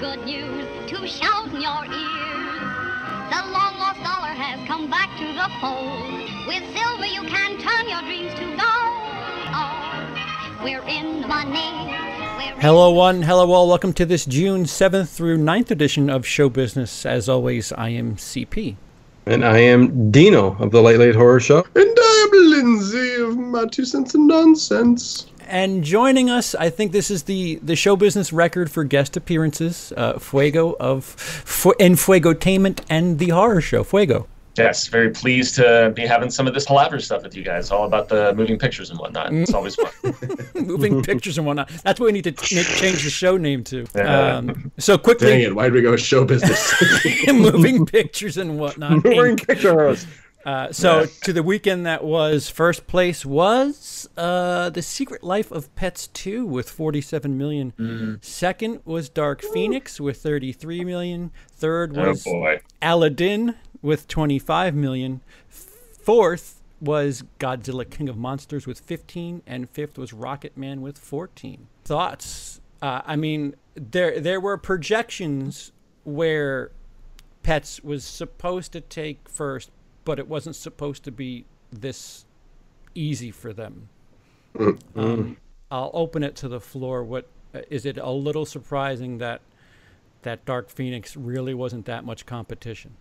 good news to shout in your ears. The long lost dollar has come back to the fold. With silver you can turn your dreams to gold. Oh, we're in the money. Hello, one. Hello, all. Welcome to this June 7th through 9th edition of Show Business. As always, I am CP. And I am Dino of the Late Late Horror Show. And I'm Lindsay of my two cents and nonsense. And joining us, I think this is the, the show business record for guest appearances. Uh, Fuego of Fu- and Fuegotainment and the horror show Fuego. Yes, very pleased to be having some of this palaver stuff with you guys, all about the moving pictures and whatnot. It's always fun. Moving pictures and whatnot. That's what we need to t- change the show name to. Yeah. Um, so Dang quickly, it, Why did we go show business? moving pictures and whatnot. Moving And, pictures. Uh, so to the weekend that was first place was uh, the Secret Life of Pets 2 with 47 million. Second was Dark Phoenix with 33 million. Third oh was boy. Aladdin with 25 million. Fourth was Godzilla King of Monsters with 15 and fifth was Rocketman with 14. Thoughts? Uh, I mean, there there were projections where Pets was supposed to take first, but it wasn't supposed to be this easy for them. Um, I'll open it to the floor. What uh, it? A little surprising that that Dark Phoenix really wasn't that much competition.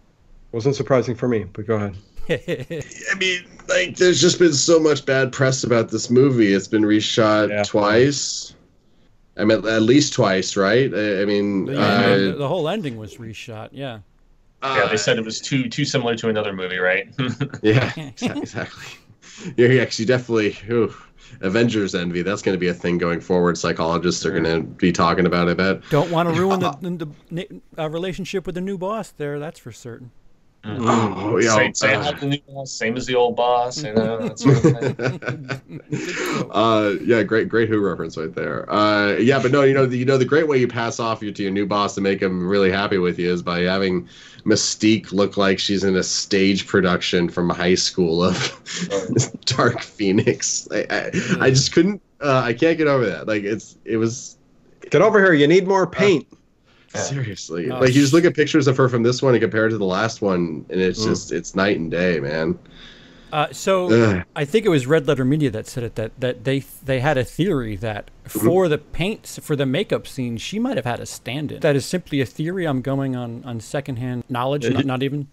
Wasn't surprising for me, but go ahead. I mean, like, there's just been so much bad press about this movie. It's been reshot Yeah. twice. I mean, at least twice, right? I, I mean, Yeah, uh, the, the whole ending was reshot. Yeah. Yeah, they said it was too too similar to another movie, right? Yeah, exactly. Yeah, yeah, actually, definitely. Ooh, Avengers envy. That's going to be a thing going forward. Psychologists are going to be talking about. I bet. Don't want to ruin the, the, the uh, relationship with the new boss there. That's for certain. Oh, yeah. Say, say uh, hi to the new boss, same as the old boss, you know. Sort of uh, yeah, great, great Who reference right there. Uh, yeah, but no, you know, the, you know, the great way you pass off you to your new boss to make him really happy with you is by having Mystique look like she's in a stage production from high school of Dark Phoenix. I, I, I just couldn't. Uh, I can't get over that. Like it's, it was Get over here. You need more paint. Yeah. seriously Oh, like you just look at pictures of her from this one and compare it to the last one, and it's Mm. just it's night and day, man. Uh, so Ugh. I think it was Red Letter Media that said it that, that they they had a theory that for the paints for the makeup scene she might have had a stand-in. That is simply a theory. I'm going on on secondhand knowledge, not, not even.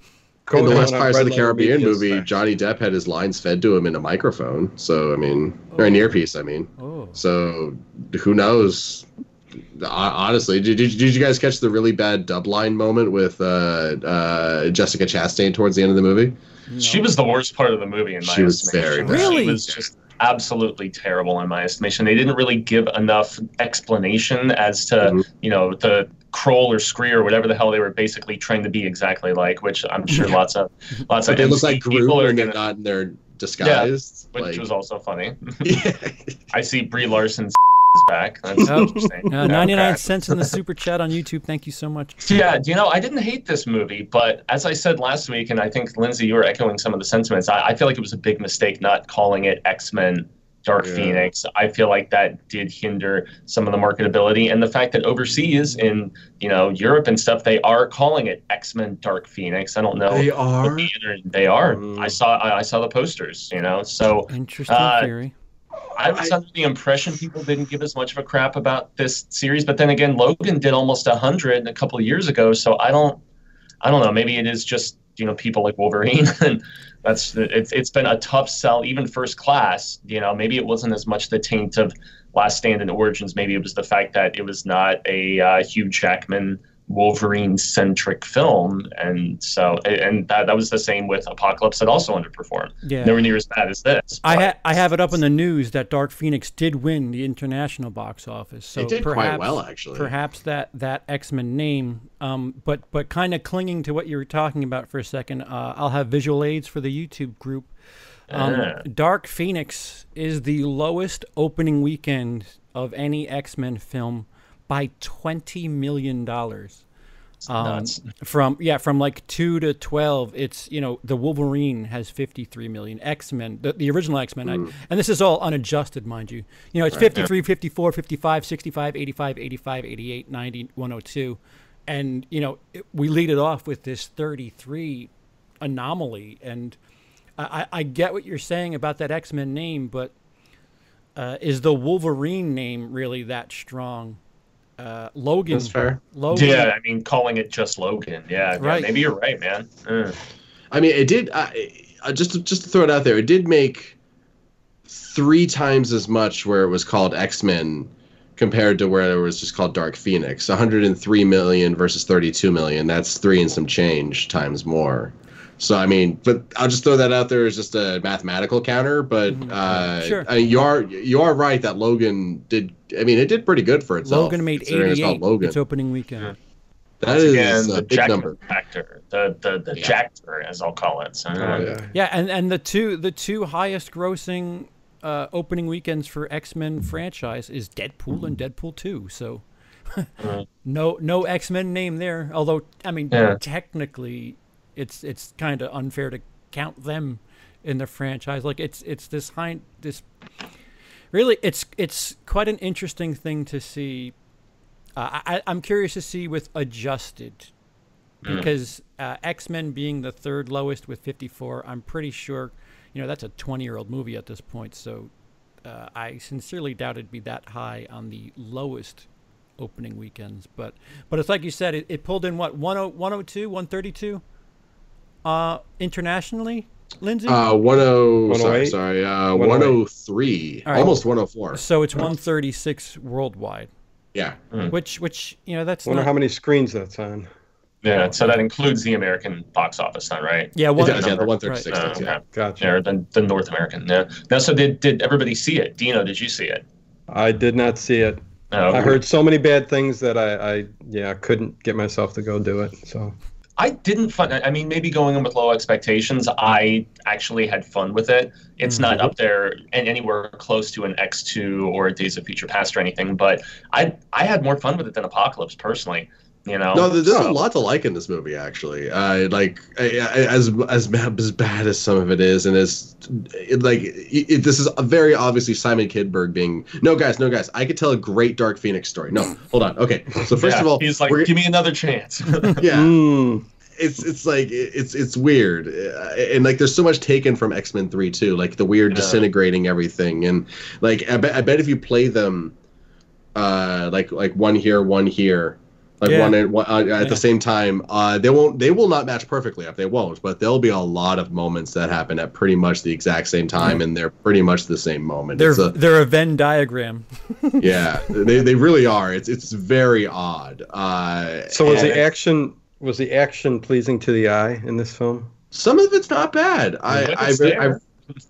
in the Last West on Pirates of the Caribbean movie, back. Johnny Depp had his lines fed to him in a microphone. So I mean, or an earpiece. I mean, Oh, so who knows? Ho- Honestly, did, did, did you guys catch the really bad dub line moment with uh, uh, Jessica Chastain towards the end of the movie? She was the worst part of the movie in my estimation. She was estimation. very bad. Really? She was just absolutely terrible in my estimation. They didn't really give enough explanation as to, Mhm. you know, the Kroll or Scree or whatever the hell they were basically trying to be exactly like, which I'm sure lots of lots But of they look like Groot people are they're gonna, not in their disguise. which like, was also funny. yeah. I see Brie Larson's is back. That's Oh, interesting. uh, 99 okay. cents in the super chat on YouTube. Thank you so much. Yeah, do you know, I didn't hate this movie, but as I said last week, and I think Lindsay, you were echoing some of the sentiments. I, I feel like it was a big mistake not calling it X Men Dark Yeah. Phoenix. I feel like that did hinder some of the marketability, and the fact that overseas in you know Europe and stuff, they are calling it X Men Dark Phoenix. I don't know. They are. the inter- They are. Mm. I saw. I, I saw the posters. You know, so Interesting Uh, theory. I was under the impression people didn't give as much of a crap about this series, but then again, Logan did almost a hundred a couple of years ago, so I don't, I don't know. Maybe it is just you know people like Wolverine, and that's it's it's been a tough sell, even first class. You know, maybe it wasn't as much the taint of Last Stand and Origins. Maybe it was the fact that it was not a uh, Hugh Jackman Wolverine centric film, and so and that, that was the same with Apocalypse that also underperformed. Yeah. Nowhere near as bad as this. I but- ha- I have it up in the news that Dark Phoenix did win the international box office. So It did perhaps, quite well, actually. Perhaps that that X Men name, um, but but kind of clinging to what you were talking about for a second. Uh, I'll have visual aids for the YouTube group. Um, Ah. Dark Phoenix is the lowest opening weekend of any X Men film by twenty million dollars. Um, from yeah, from like two to twelve, it's you know the Wolverine has fifty three million. X Men, the, the original X Men, and this is all unadjusted, mind you. You know, it's 53, 54, 55, 65, 85, 85, 88, 90, 102, and you know it, we lead it off with this thirty three anomaly, and I, I I get what you're saying about that X Men name, but uh, is the Wolverine name really that strong? Uh, Logan. That's fair. Logan. Yeah, I mean, calling it just Logan. Yeah, yeah, maybe you're right, man. Uh, I mean, it did. Uh, uh, just just to throw it out there, it did make three times as much where it was called X Men compared to where it was just called Dark Phoenix. 103 million versus 32 million. That's three and some change times more. So I mean, but I'll just throw that out there as just a mathematical counter. But uh, Sure. I mean, you are you are right that Logan did. I mean, it did pretty good for itself. Logan made considering it's 88 Logan. its opening weekend. Yeah. That once is again, a the big number. factor, the the the Yeah. Jackter, as I'll call it. So, uh, Yeah. Yeah, and, and the two the two highest grossing uh, opening weekends for X Men franchise is Deadpool and Deadpool Two. So no no X Men name there. Although I mean Yeah. technically, it's it's kind of unfair to count them in the franchise. Like it's it's this high this really it's it's quite an interesting thing to see. Uh, I, I'm curious to see with adjusted because uh, X Men being the third lowest with 54, I'm pretty sure, you know, that's a 20 year old movie at this point. So uh, I sincerely doubt it'd be that high on the lowest opening weekends. But but it's like you said, it, it pulled in what 10 102, 132 uh, internationally, Lindsay. Uh, 10, sorry, sorry, uh, 103, All right. almost 104. so it's 136 worldwide, Yeah. which which you know that's I Wonder not, how many screens that's on. yeah. So that includes the American box office, then, right? yeah It one, does, yeah, the right. 136 Uh, does, yeah. okay. Gotcha. Yeah, or the, the North American. Yeah. Now, so did did everybody see it? Dino, did you see it? I did not see it. Oh, I heard so many bad things that I, I yeah couldn't get myself to go do it. So I didn't find. I mean, maybe going in with low expectations, I actually had fun with it. It's Mm-hmm. not up there and anywhere close to an X two or a Days of Future Past or anything, but I I had more fun with it than Apocalypse personally. You know, No, there's So- a lot to like in this movie, actually. Uh, like I- I- as as ma- as bad as some of it is, and as it, like it, it- this is a very obviously Simon Kinberg being. No, guys, no, guys. I could tell a great Dark Phoenix story. No, hold on. Okay, so first Yeah, of all, he's like, give me another chance. yeah, Mm, it's it's like it's it's weird Uh, and like there's so much taken from x-men 3 too like the weird Yeah. disintegrating everything and like I bet, I bet if you play them uh like like one here one here like Yeah. one, at, one uh, at Yeah. the same time uh they won't they will not match perfectly up they won't but there'll be a lot of moments that happen at pretty much the exact same time and they're pretty much the same moment They're It's a- they're a Venn diagram. yeah they, they really are it's it's very odd uh so was the action was the action pleasing to the eye in this film? some of it's not bad i When I, it's I, there.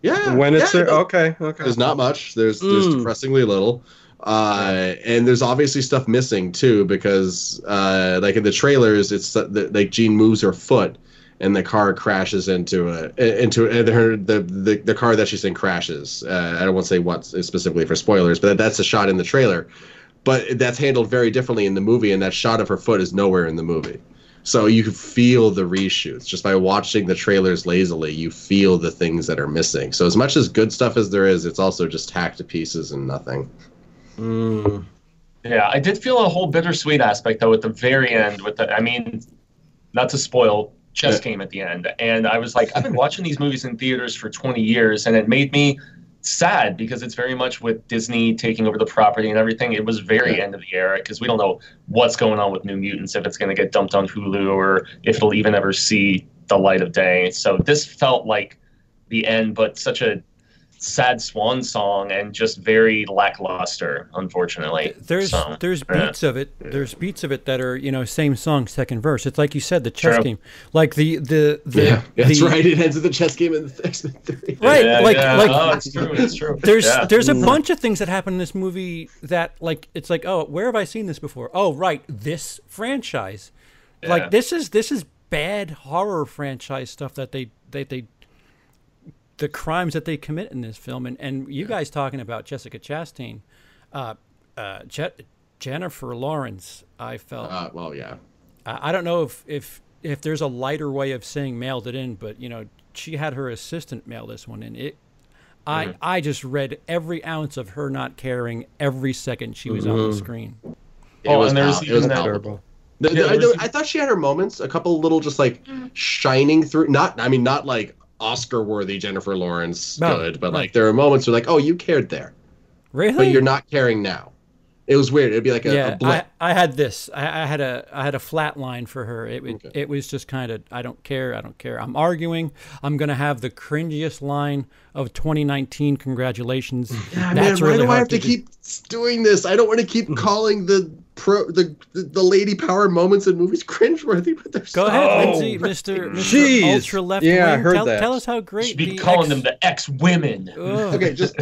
yeah when it's yeah, there, okay, okay. There's not much. There's there's Mm. depressingly little. Uh, and there's obviously stuff missing too because uh, like in the trailers, it's that, like Jean moves her foot and the car crashes into a into her the, the the car that she's in crashes. Uh, I don't want to say what specifically for spoilers, but that's a shot in the trailer. But that's handled very differently in the movie, and that shot of her foot is nowhere in the movie. So you feel the reshoots just by watching the trailers lazily. You feel the things that are missing. So as much as good stuff as there is, it's also just hacked to pieces and nothing. Mm, Yeah, I did feel a whole bittersweet aspect though at the very end with the I mean, not to spoil chess Yeah. game at the end. And I was like, I've been watching these movies in theaters for 20 years and it made me sad because it's very much with Disney taking over the property and everything. It was very Yeah. end of the era because we don't know what's going on with New Mutants if it's going to get dumped on Hulu or if it'll even ever see the light of day. So this felt like the end, but such a sad swan song and just very lackluster, unfortunately. There's So, there's yeah. beats of it. There's beats of it that are you know same song, second verse. It's like you said, the chess True. game, like the the the Yeah, that's right. It ends with the chess game in the X Men Three. Right, Yeah, like yeah. like oh, it's true. It's true. there's Yeah. there's a mm. bunch of things that happen in this movie that like it's like oh where have I seen this before? Oh right, this franchise. Yeah. Like this is this is bad horror franchise stuff that they they they the crimes that they commit in this film and and you guys talking about Jessica Chastain, uh, uh, Je- Jennifer Lawrence. I felt Uh, well, yeah. I I don't know if if if there's a lighter way of saying mailed it in, but you know, she had her assistant mail this one in. It, I Mm-hmm. I just read every ounce of her not caring every second she was on the Mhm. screen. It Oh, was and there's pal- it was even that- Terrible. The- the- Yeah, I, there's- I thought she had her moments, a couple little just like shining through. Not, I mean, not like Oscar-worthy Jennifer Lawrence No, good, but right. like there are moments where like, oh, you cared there, Really? but you're not caring now. It was weird. It'd be like a, a yeah, I, had this. I, I had a I had a flat line for her. It it, Okay. it was just kind of I don't care. I don't care. I'm arguing. I'm gonna have the cringiest line of 2019. Congratulations. Yeah, man, That's why really do I have to do. keep doing this? I don't want to keep mm. calling the pro the, the the lady power moments in movies cringeworthy, but they're Go so ahead. Lindsay, Mr. Mr. Jeez. Ultra left Yeah, I wing. heard tell, that. tell us how You great should be the calling ex- them the ex-women. Okay. Just,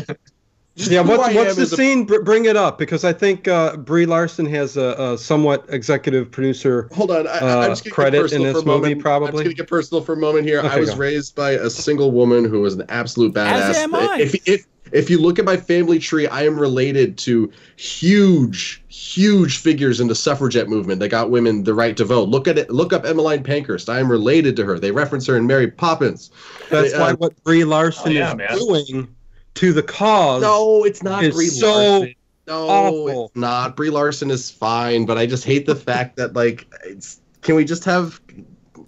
just Yeah, who what's what's the as a- scene? Bring it up because I think uh, Brie Larson has a, a somewhat executive producer. Hold on, I, uh, I'm just gonna credit get personal in for this a moment. movie, I'm just gonna get personal for a moment here. I was go. raised by a single woman who was an absolute badass. As am I. If if if you look at my family tree, I am related to huge, huge figures in the suffragette movement that got women the right to vote. Look at it. Look up Emmeline Pankhurst. I am related to her. They reference her in Mary Poppins. That's Uh, why what Brie Larson Oh, yeah, is man. doing to the cause. No, it's not It's Brie so Larson. No, awful. it's not. Brie Larson is fine, but I just hate the fact that like, it's. Can we just have?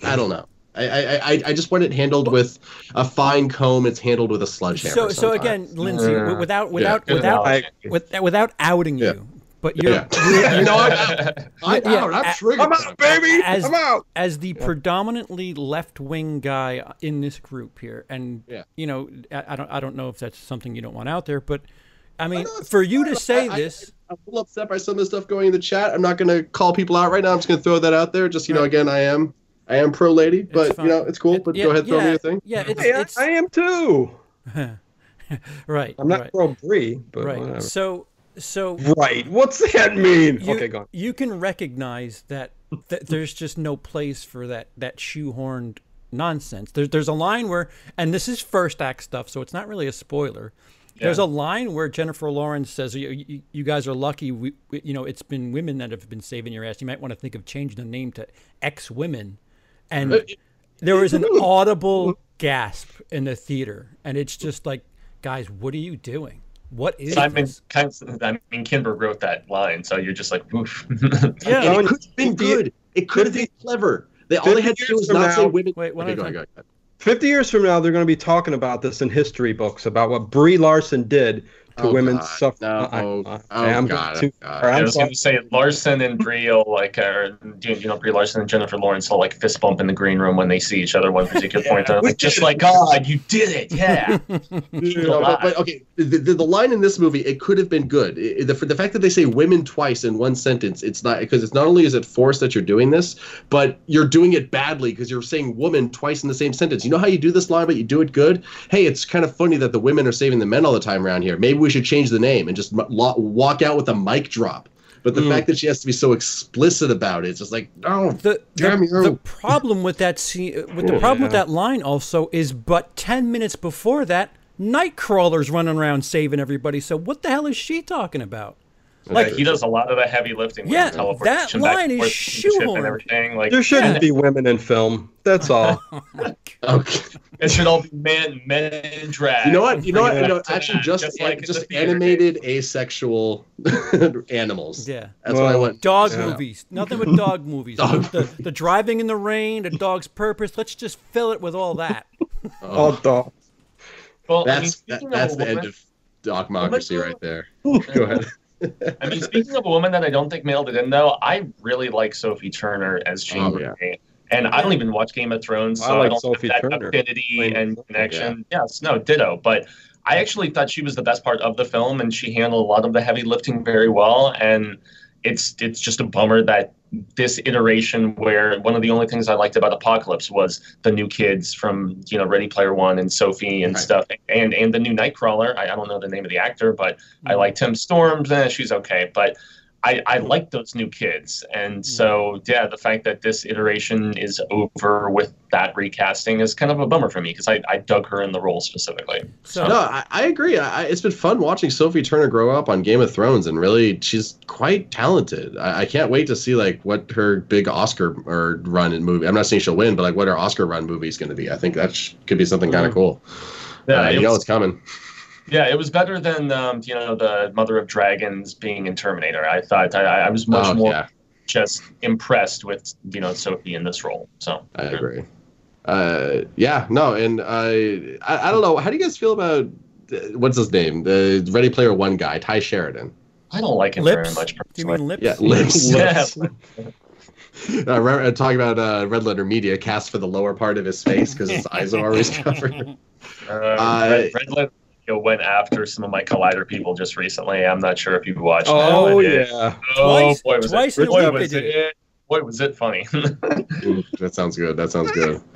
I don't know. I I, I, I just want it handled with a fine comb. It's handled with a sledgehammer. So so again. Lindsay, Yeah. without without Good without analogy. with, without outing Yeah. you, but you're, Yeah. you're- no, I'm out. I'm Yeah, out. I'm a- triggered. I'm out, baby. As- I'm out. as the predominantly left wing guy in this group here, and Yeah. you know, I, I don't I don't know if that's something you don't want out there, but I mean, no, it's for you to say I- I- this, I'm a little upset by some of the stuff going in the chat. I'm not going to call people out right now. I'm just going to throw that out there. Just you know, again, I am I am pro lady, but you know, it's cool. It- But yeah, go ahead, throw yeah, me a thing. Yeah, it's, Hey, I, it's I am too. right. I'm not right, pro Brie, but right. whatever. So so Right. What's that mean? you, okay, go on. you can recognize that th- there's just no place for that that shoehorned nonsense. There's there's a line where, and this is first act stuff, so it's not really a spoiler. There's a line where Jennifer Lawrence says, you, you, "You guys are lucky. We, we, you know, it's been women that have been saving your ass. You might want to think of changing the name to X Women." And there was an audible gasp in the theater, and it's just like, guys, what are you doing? What is Simon, this? kind of, I mean, Kinberg wrote that line, so you're just like, oof. Yeah. No, it could oh, have been good. It could have been clever. They all they had to do was from not say women. Wait, one okay, at a go go 50 years from now, they're going to be talking about this in history books about what Brie Larson did to Oh, women's suffrage. No. Oh, I'm God, too oh, God. far. I was going to say Larson and Brie, like, are, you know, Brie Larson and Jennifer Lawrence will like fist bump in the green room when they see each other one particular point. They're like, just like God, you did it, yeah. No, but, but okay, the, the, the line in this movie, it could have been good. It- the, for the fact that they say women twice in one sentence, it's not because it's not only is it forced that you're doing this, but you're doing it badly because you're saying woman twice in the same sentence. You know how you do this line, but you do it good. Hey, it's kind of funny that the women are saving the men all the time around here. Maybe we should change the name and just walk out with a mic drop. But the Mm. fact that she has to be so explicit about it, it's just like, no, the, Damn the, you. the problem with that scene, with the problem with that line also is, but ten minutes before that, Nightcrawler's running around saving everybody. So what the hell is she talking about? Like he does a lot of the heavy lifting. with Yeah, the teleportation that back line and is forth between the ship shoehorned. and everything. Like There shouldn't and be women in film. That's all. Oh okay. It should all be men, men in drag. You know what? You know what? Bring You it know, actually, that, just like in just theater animated asexual animals. Yeah. That's what I Well, want. Dog Yeah. movies. Nothing with dog movies. Dog the, the driving in the rain, the dog's purpose. Let's just fill it with all that. all oh. dog. Well, I mean, That's that, speaking that's of a the end of dogmocracy right there. Go ahead. I mean, speaking of a woman that I don't think mailed it in, though, I really like Sophie Turner as Jean Oh, Grey. And I don't even watch Game of Thrones, I so I, like don't Sophie have that Turner. affinity Plain and simple, connection. Yes, no, ditto. But I actually thought she was the best part of the film, and she handled a lot of the heavy lifting very well. And it's it's just a bummer that this iteration, where one of the only things I liked about Apocalypse was the new kids from you know Ready Player One and Sophie and Right. stuff, and and the new Nightcrawler. I, I don't know the name of the actor, but I like Tim Storms. Eh, she's okay, but I, I like those new kids. And so, yeah, the fact that this iteration is over with that recasting is kind of a bummer for me because I, I dug her in the role specifically. So No, I, I agree. I, I- it's been fun watching Sophie Turner grow up on Game of Thrones, and really, she's quite talented. I, I can't wait to see like what her big Oscar or run in movie. I'm not saying she'll win, but like what her Oscar run movie is going to be. I think that sh- could be something kind of cool. Yeah, uh, you know it's coming. Yeah, it was better than um, you know the Mother of Dragons being in Terminator. I thought I, I was much Oh, more yeah, just impressed with you know Sophie in this role. So I agree. Uh, yeah, no, and uh, I, I don't know. How do you guys feel about uh, what's his name, the Ready Player One guy, Tye Sheridan? I don't like him lips. very much. Do you mean lips? Yeah, lips. Yeah. Uh, re- uh, talking about uh, Red Letter Media cast for the lower part of his face because his eyes are always covered. Uh, Uh, Red, Red Letter Media went after some of my Collider people just recently. I'm not sure if you watched. Oh It- yeah. Oh Twice- boy, was twice it! in Boy, was they it! Boy, was it funny! Ooh, that sounds good. That sounds good.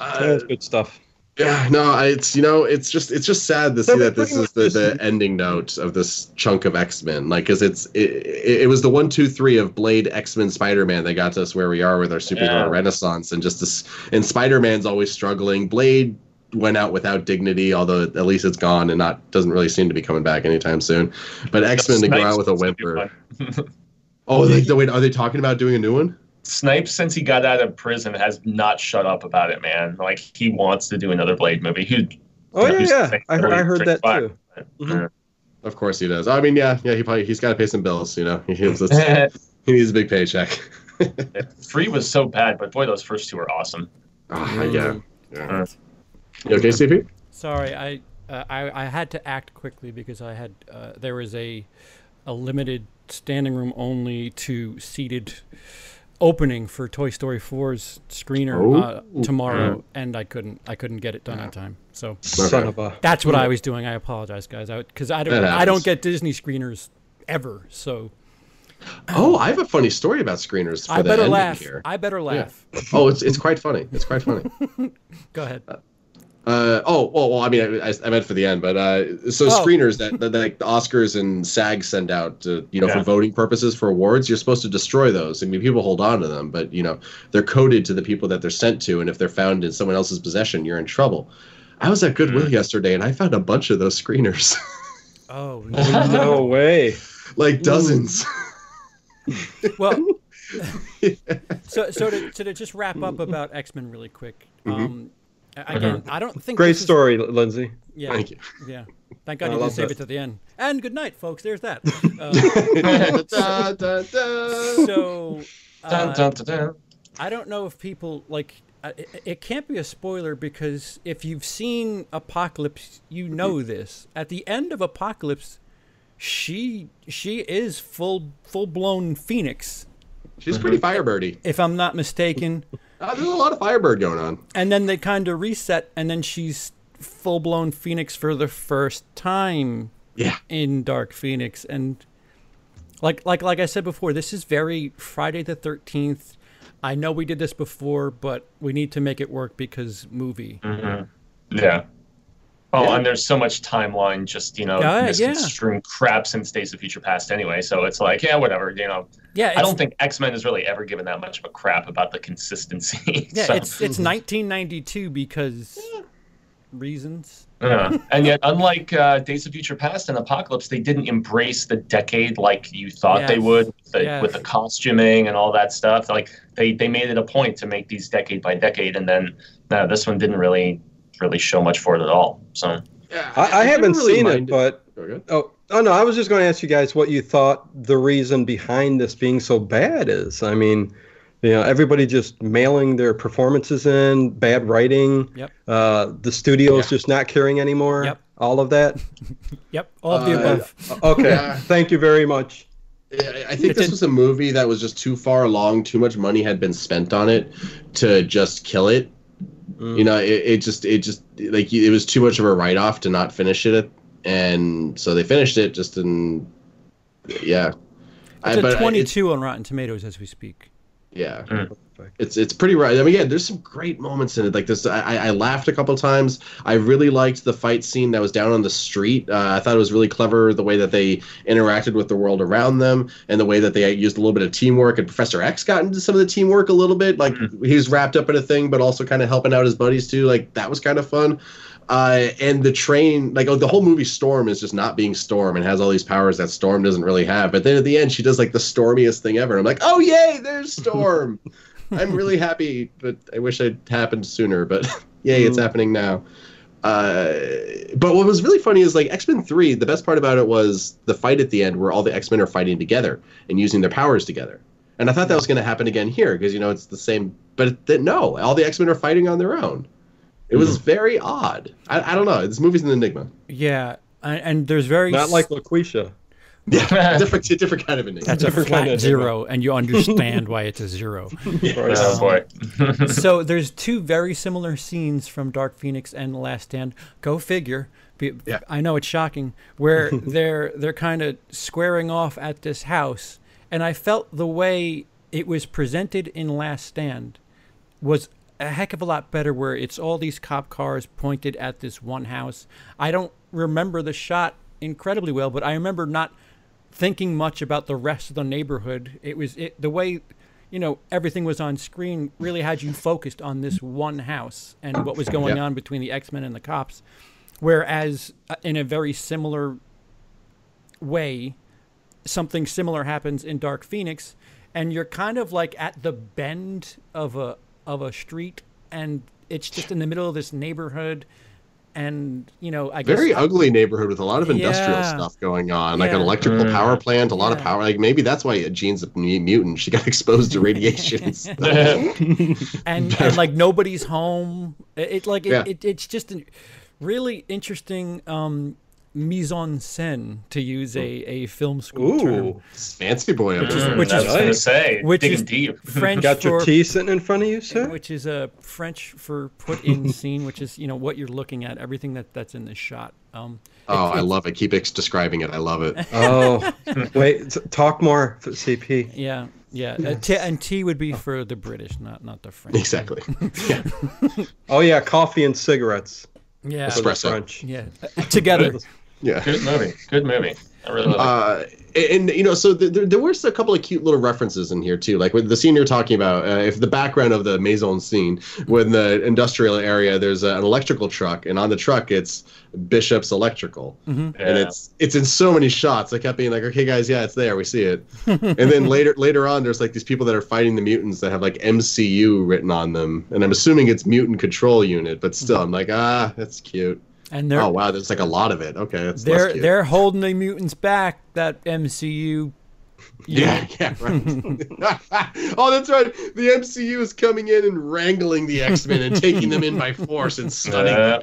Uh, That's good stuff. yeah, no, I, it's you know, it's just it's just sad to see that this is the, the ending note of this chunk of X Men. Like, cause it's it, it, it was the one, two, three of Blade, X Men, Spider Man that got us where we are with our superhero Yeah. renaissance, and just this. And Spider Man's always struggling. Blade went out without dignity, although at least it's gone and not doesn't really seem to be coming back anytime soon. But X Men to go out with a whimper. one. Oh, they, wait, are they talking about doing a new one? Snipes, since he got out of prison, has not shut up about it, man. Like he wants to do another Blade movie. He, Oh Yeah, yeah, who's yeah. the I heard, I heard that fire. too. Mhm. Of course he does. I mean, yeah, yeah. He probably he's got to pay some bills. You know, he, he needs a big paycheck. Three was so bad, but boy, those first two are awesome. Ah, yeah. yeah. Uh, You okay, CP? Sorry, I, uh, I I had to act quickly because I had uh, there was a a limited standing room only to seated opening for Toy Story 4's screener uh, Oh. tomorrow, and I couldn't I couldn't get it done on time. So Son of a. that's what I was doing. I apologize, guys, because I, don't I don't get Disney screeners ever. So Oh, I have a funny story about screeners for I the better ending laugh. here. I better laugh. Oh, it's it's quite funny. It's quite funny. Go ahead. Uh, oh, well, well, I mean, I, I meant for the end, but uh, so Oh. screeners that, that like the Oscars and SAG send out, to, you know, for voting purposes for awards, you're supposed to destroy those. I mean, people hold on to them, but you know, they're coded to the people that they're sent to, and if they're found in someone else's possession, you're in trouble. I was at Goodwill Mm. yesterday, and I found a bunch of those screeners, Oh No way. like dozens. well. so so to, so to just wrap up about X Men really quick. Mm-hmm. Um, a- again, I don't think Great this is- story, Lindsay. Yeah, Thank you. Yeah. Thank God I you love didn't save that. it to the end. And good night, folks. There's that. Uh, so uh, dun, dun, dun. I don't know if people like. Uh, it, it can't be a spoiler because if you've seen Apocalypse, you know this. At the end of Apocalypse, she she is full full blown Phoenix, She's pretty firebirdy. if I'm not mistaken. Uh, there's a lot of Firebird going on. and then they kind of reset, and then she's full blown Phoenix for the first time Yeah. in Dark Phoenix, and like like like I said before, this is very Friday the Thirteenth. I know we did this before, but we need to make it work because movie. Yeah. Oh, Yeah. and there's so much timeline, just you know, Yeah, yeah. misconstruing crap since Days of Future Past anyway. So it's like, yeah, whatever. You know, Yeah, I don't think X Men has really ever given that much of a crap about the consistency. Yeah, So, it's it's 1992 because reasons. yeah. and yet, unlike uh, Days of Future Past and Apocalypse, they didn't embrace the decade like you thought they would with the, Yes. with the costuming and all that stuff. Like they they made it a point to make these decade by decade, and then no, this one didn't really really show much for it at all. So. Yeah, I, I haven't really seen it, but Oh, oh, oh no, I was just going to ask you guys what you thought the reason behind this being so bad is. I mean, you know, everybody just mailing their performances in, bad writing, Yep. uh, the studio's Yeah. just not caring anymore. Yep. All of that. Yep, all of the Uh, above. Okay. Yeah. Thank you very much. Yeah, I think It this did- was a movie that was just too far along. Too much money had been spent on it to just kill it. Mm. You know, it, it just, it just like it was too much of a write off to not finish it, and so they finished it just in, yeah. It's but a I- 22 on Rotten Tomatoes as we speak. yeah. Mm. Perfect. It's it's pretty right. I mean, yeah, there's some great moments in it. Like this, I, I laughed a couple times. I really liked the fight scene that was down on the street. Uh, I thought it was really clever the way that they interacted with the world around them and the way that they used a little bit of teamwork. And Professor X got into some of the teamwork a little bit. Like Mhm. he was wrapped up in a thing, but also kind of helping out his buddies too. Like that was kind of fun. Uh, and the train, like oh, the whole movie, Storm is just not being Storm and has all these powers that Storm doesn't really have. But then at the end, she does like the stormiest thing ever. I'm like, oh yay, there's Storm. I'm really happy, but I wish it happened sooner. But yay, it's Mm. happening now. Uh, but what was really funny is like X Men Three. The best part about it was the fight at the end, where all the X Men are fighting together and using their powers together. And I thought that was going to happen again here because you know it's the same. But it, that- no, all the X Men are fighting on their own. It was very odd. I, I don't know. This movie's an enigma. Yeah, and, and there's very Not like LaQuisha. Yeah, different, different kind of enigma. that's a different flat kind of zero, and you understand why it's a zero. Right. Oh boy. so there's two very similar scenes from Dark Phoenix and The Last Stand. Go figure. Be- Yeah. I know it's shocking where they're they're kind of squaring off at this house, and I felt the way it was presented in Last Stand was a heck of a lot better. Where it's all these cop cars pointed at this one house. I don't remember the shot incredibly well, but I remember not thinking much about the rest of the neighborhood. It was it the way you know everything was on screen really had you focused on this one house and what was going Yeah. on between the X-Men and the cops. Whereas uh, in a very similar way, something similar happens in Dark Phoenix and you're kind of like at the bend of a of a street and it's just in the middle of this neighborhood and you know I guess very ugly neighborhood with a lot of industrial Yeah. stuff going on, like an electrical Mm. power plant, a lot of power. Like maybe that's why Jean's a mutant. She got exposed to radiation. and stuff. and, and like nobody's home. It, it like it, Yeah. it, it's just a really interesting um, mise en scène to use a, a film school term. Ooh, Fancy boy up Which is- there. Which I is- was gonna say, which is deep. French got your for tea sitting in front of you, sir. which is a French for put in scene, which is you know what you're looking at, everything that that's in this shot. Um, Oh, it- I love it. Keep ex- describing it. I love it. Oh, wait, talk more, for CP. yeah, yeah, uh, T- and tea would be for the British, not not the French. Exactly. Yeah. Oh yeah, coffee and cigarettes Yeah, for the Espresso. French. yeah, together. Yeah. Good movie. Good movie. I really love it. Uh, and you know, so th- there, there were a couple of cute little references in here too. Like with the scene you're talking about, uh, if the background of the mise en scène, when the industrial area, there's an electrical truck, and on the truck it's Bishop's Electrical, and Yeah. it's it's in so many shots. I kept being like, okay, guys, yeah, it's there, we see it. and then later later on, there's like these people that are fighting the mutants that have like MCU written on them, and I'm assuming it's Mutant Control Unit, but still, I'm like, ah, that's cute. And they're Oh wow, there's like a lot of it. Okay, that's they're less cute. they're holding the mutants back. That MCU. Yeah, yeah, right. oh, that's right. The MCU is coming in and wrangling the X Men and taking them in by force and stunning Yeah. them.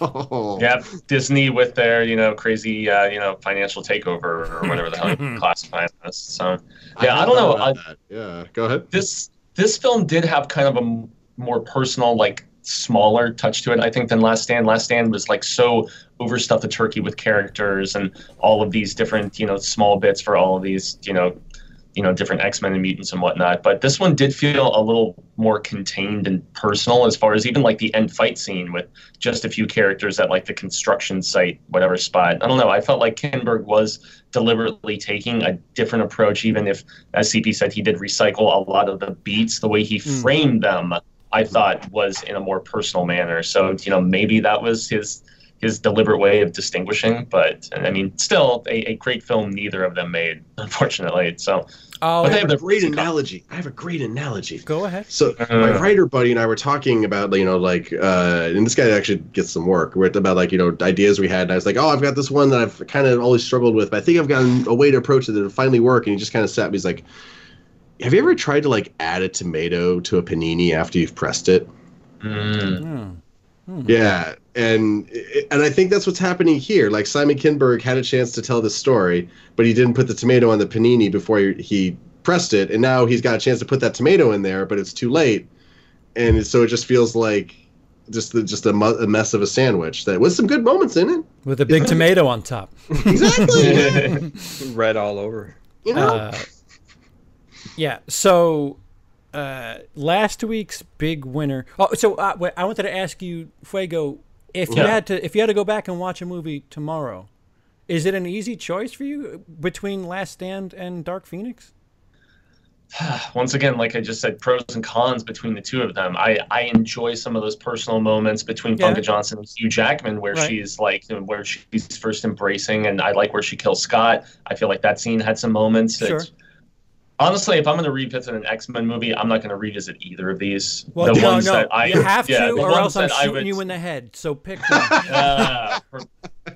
Oh, Yeah, Disney with their you know crazy uh, you know financial takeover or whatever the hell you classify this. So yeah, I, hadn't don't know. I. Yeah, go ahead. this this film did have kind of a more personal, like smaller touch to it. I think than Last Stand. Last Stand was like so overstuffed the turkey with characters and all of these different you know small bits for all of these you know you know different X-Men and mutants and whatnot. But this one did feel a little more contained and personal as far as even like the end fight scene with just a few characters at like the construction site, whatever spot. I don't know. I felt like Kinberg was deliberately taking a different approach, even if, as CP said, he did recycle a lot of the beats. The way he Mm. framed them, I thought, was in a more personal manner. So you know maybe that was his his deliberate way of distinguishing. But I mean, still a, a great film. Neither of them made, unfortunately. So Oh, But I they have have a great analogy. I have a great analogy. go ahead. So Uh. my writer buddy and I were talking about you know like uh, and this guy actually gets some work. We're about like you know ideas we had. And I was like, oh, I've got this one that I've kind of always struggled with, but I think I've gotten a way to approach it that'll finally work. And he just kind of sat me. He's like, have you ever tried to like add a tomato to a panini after you've pressed it? mm, Hmm. Yeah, and and I think that's what's happening here. Like Simon Kinberg had a chance to tell this story, but he didn't put the tomato on the panini before he, he pressed it, and now he's got a chance to put that tomato in there, but it's too late, and so it just feels like just the, just a, mu- a mess of a sandwich that with some good moments in it. With a big tomato on top. Exactly. Red all over. you know. Uh, yeah. So uh, last week's big winner. Oh, so uh, wait, I wanted to ask you, Fuego, if you Yeah. had to, if you had to go back and watch a movie tomorrow, is it an easy choice for you between Last Stand and Dark Phoenix? once again, like I just said, pros and cons between the two of them. I, I enjoy some of those personal moments between Yeah. Famke Janssen and Hugh Jackman, where Right. she's like, where she's first embracing, and I like where she kills Scott. I feel like that scene had some moments. Sure. It's- honestly, if I'm going to revisit an X Men movie, I'm not going to revisit either of these. Well, the no, ones no, that I you have yeah, to, or else I'm shooting would- you in the head. So pick one. uh, pro-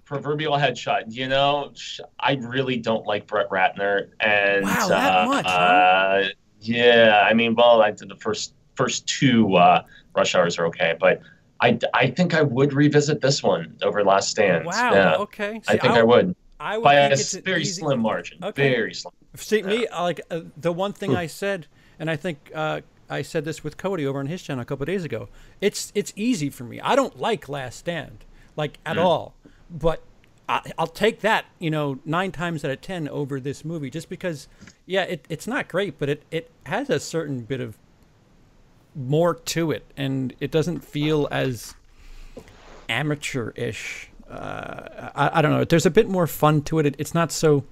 proverbial headshot. You know, I really don't like Brett Ratner, and Wow, that uh, much, huh? uh, yeah, I mean, well, I did the first first two uh, Rush Hours are okay, but I, I think I would revisit this one over Last Stand. wow. yeah, Okay. I think I, would I would by think a very easy- slim margin. Okay. Very slim. See me like uh, the one thing I said, and I think uh, I said this with Cody over on his channel a couple days ago. It's it's easy for me. I don't like Last Stand like at all, but I, I'll take that you know nine times out of ten over this movie just because yeah it, it's not great, but it it has a certain bit of more to it, and it doesn't feel as amateur-ish. Uh, I, I don't know. There's a bit more fun to it. it it's not so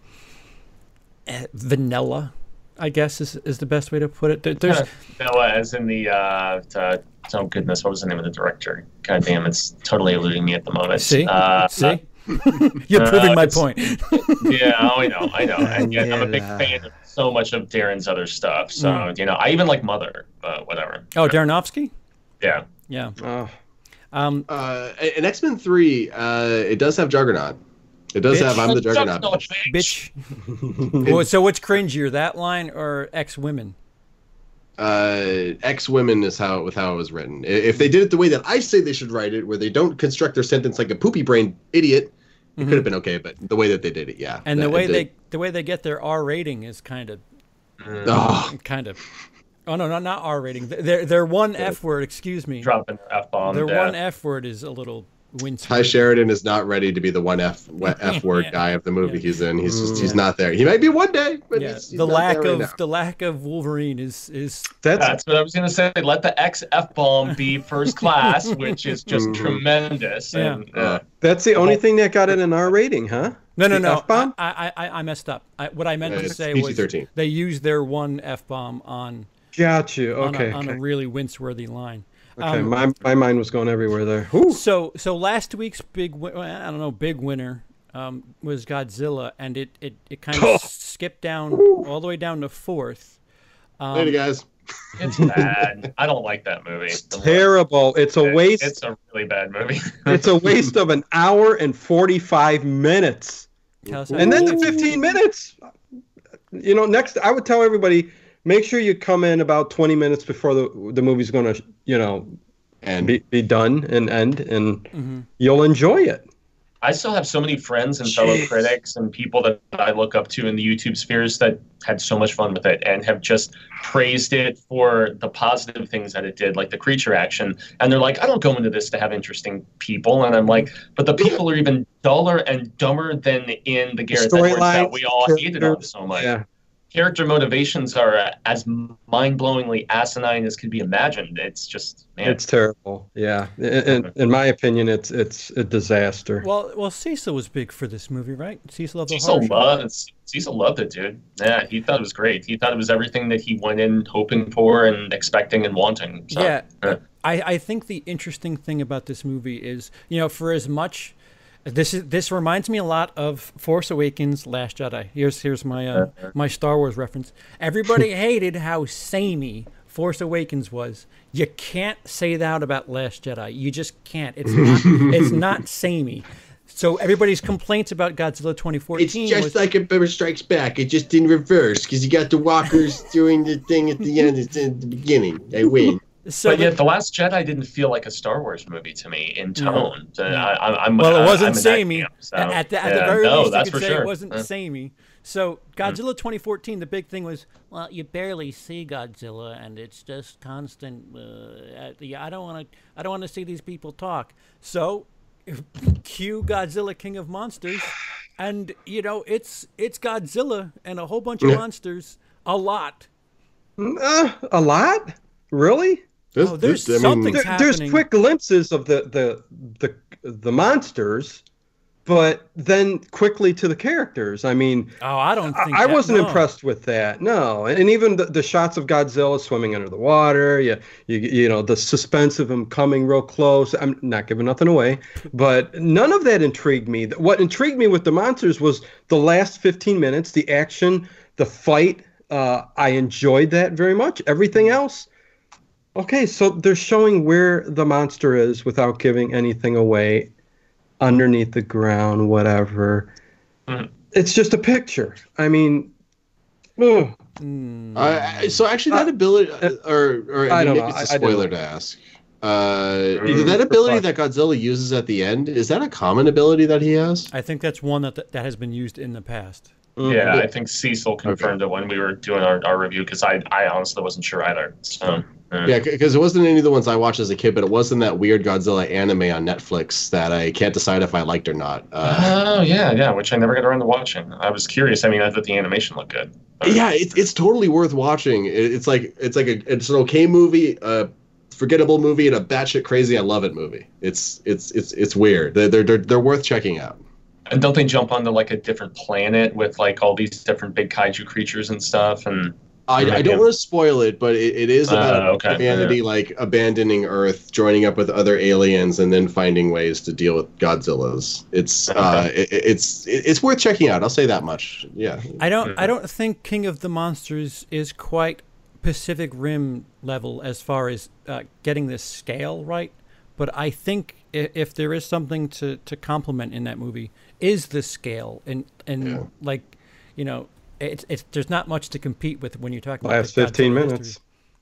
vanilla, I guess is is the best way to put it. There, there's Noah, as in the uh, uh, oh goodness, what was the name of the director? God damn, it's totally eluding me at the moment. see uh, see you're uh, proving my point. yeah, oh, I know, I know, and yet I'm a big fan of so much of Darren's other stuff. So Mm. you know, I even like Mother, but whatever. Oh, Darrenovsky. Yeah, Yeah. Oh, Um, Uh, in X Men Three, uh, it does have Juggernaut. It does Bitch. have I'm the Juggernaut. Juggernaut, bitch. Well, so what's cringier, that line or ex women? uh, X women is how with how it was written. If they did it the way that I say they should write it, where they don't construct their sentence like a poopy brain idiot, it could have been okay. But the way that they did it, yeah. Mm-hmm. And the That- way they did- the way they get their R rating is kind of oh, kind of. Oh no, not not R rating. Their their one F word. Excuse me. dropping f bomb. Their yeah. one F word is a little winsome. Tye Sheridan is not ready to be the one F F word Yeah. guy of the movie Yeah. he's in. He's just he's not there. He might be one day, but Yeah, he's, he's the not lack there of now. the lack of Wolverine is is that's That's what I was gonna say. Let the X f bomb be first class, which is just Mhm. tremendous. Yeah. And, uh, that's the only thing that got it an R rating, huh? no no The no. F-bomb? I, I I I messed up. I, what I meant Yeah, to say was PG-13. they used their one F bomb on Got you. on, Okay. a, on okay. a really wince-worthy line. Okay. um, my my mind was going everywhere there. Whew. So so last week's big win- I don't know big winner um, was Godzilla, and it it, it kind of skipped down all the way down to fourth. Um, Later, guys. it's bad. I don't like that movie. It's Terrible. It's a waste. It's a really bad movie. it's a waste of an hour and 45 minutes. tell us how- And then the 15 minutes. You know, next I would tell everybody make sure you come in about 20 minutes before the the movie's going to, you know, And be, be done and end and Mhm. you'll enjoy it. I still have so many friends and fellow Jeez. critics and people that I look up to in the YouTube spheres that had so much fun with it and have just praised it for the positive things that it did, like the creature action. And they're like, I don't go into this to have interesting people. And I'm like, but the people are even duller and dumber than in the Gareth Edwards that we all hated on so much. Yeah. Character motivations are uh, as mind-blowingly asinine as could be imagined. It's just, man. It's terrible. Yeah. In, in, in my opinion, it's it's a disaster. well, well, Cecil was big for this movie, right? Cecil loved the Cecil Horror Show. loved Cecil loved it, dude. Yeah, he thought it was great. He thought it was everything that he went in hoping for and expecting and wanting. So, yeah, uh, I, I think the interesting thing about this movie is, you know, for as much this is this reminds me a lot of Force Awakens, Last Jedi. Here's here's my uh, my Star Wars reference. Everybody hated how samey Force Awakens was. You can't say that about Last Jedi. You just can't. It's not it's not samey. So everybody's complaints about Godzilla 2014 It's was, like Empire Strikes Back. It just in reverse because you got the walkers doing the thing at the end. It's in the beginning. They win. So but the- yet, The Last Jedi didn't feel like a Star Wars movie to me in tone. So No. I, I'm, I'm, Well, it uh, wasn't I'm in that samey. camp, so, at the, at yeah, the very no, least, that's you could say sure. it wasn't Uh, samey. So Godzilla 2014, the big thing was, well, you barely see Godzilla, and it's just constant. Uh, I don't want to. I don't want to see these people talk. So, cue Godzilla, King of Monsters, and you know it's it's Godzilla and a whole bunch of monsters, a lot, Uh, a lot, really. This- Oh, there's this- I mean, something- There, Things there's quick glimpses of the the the the monsters, but then quickly to the characters. I mean, Oh, I don't I, think I that- wasn't no. impressed with that. No, and, and even the, the shots of Godzilla swimming under the water. You, you you know the suspense of him coming real close. I'm not giving nothing away, but none of that intrigued me. What intrigued me with the monsters was the last 15 minutes, the action, the fight. Uh, I enjoyed that very much. Everything else. Okay, so they're showing where the monster is without giving anything away underneath the ground, whatever. Mhm. It's just a picture. I mean, ugh. Mm. Uh, so actually, that ability, or or I I don't maybe know. it's a I- I don't spoiler know. to ask. Uh, Mm. that ability that Godzilla uses at the end is that a common ability that he has? I think that's one that that has been used in the past. Yeah, I think Cecil confirmed it when we were doing our, our review because I, I honestly wasn't sure either. So, yeah. Because it wasn't any of the ones I watched as a kid, but it wasn't that weird Godzilla anime on Netflix that I can't decide if I liked or not. Uh, Oh yeah, yeah, which I never got around to watching. I was curious. I mean, I thought the animation looked good. yeah, it's it's totally worth watching. It, it's like it's like a it's an okay movie, a forgettable movie, and a batshit crazy I love it movie. It's it's it's it's weird. They're they're, they're worth checking out. And don't they jump onto like a different planet with like all these different big kaiju creatures and stuff? And I, I don't want to spoil it, but it, it is about Uh, okay, humanity like abandoning Earth, joining up with other aliens, and then finding ways to deal with Godzillas. It's uh, it, it's it's worth checking out. I'll say that much. Yeah. I don't. I don't think King of the Monsters is quite Pacific Rim level as far as uh, getting the scale right. But I think if, if there is something to, to compliment in that movie, is the scale and and Yeah. like, you know, it's it's there's not much to compete with when you're talking last about the 15 Godzilla minutes. history.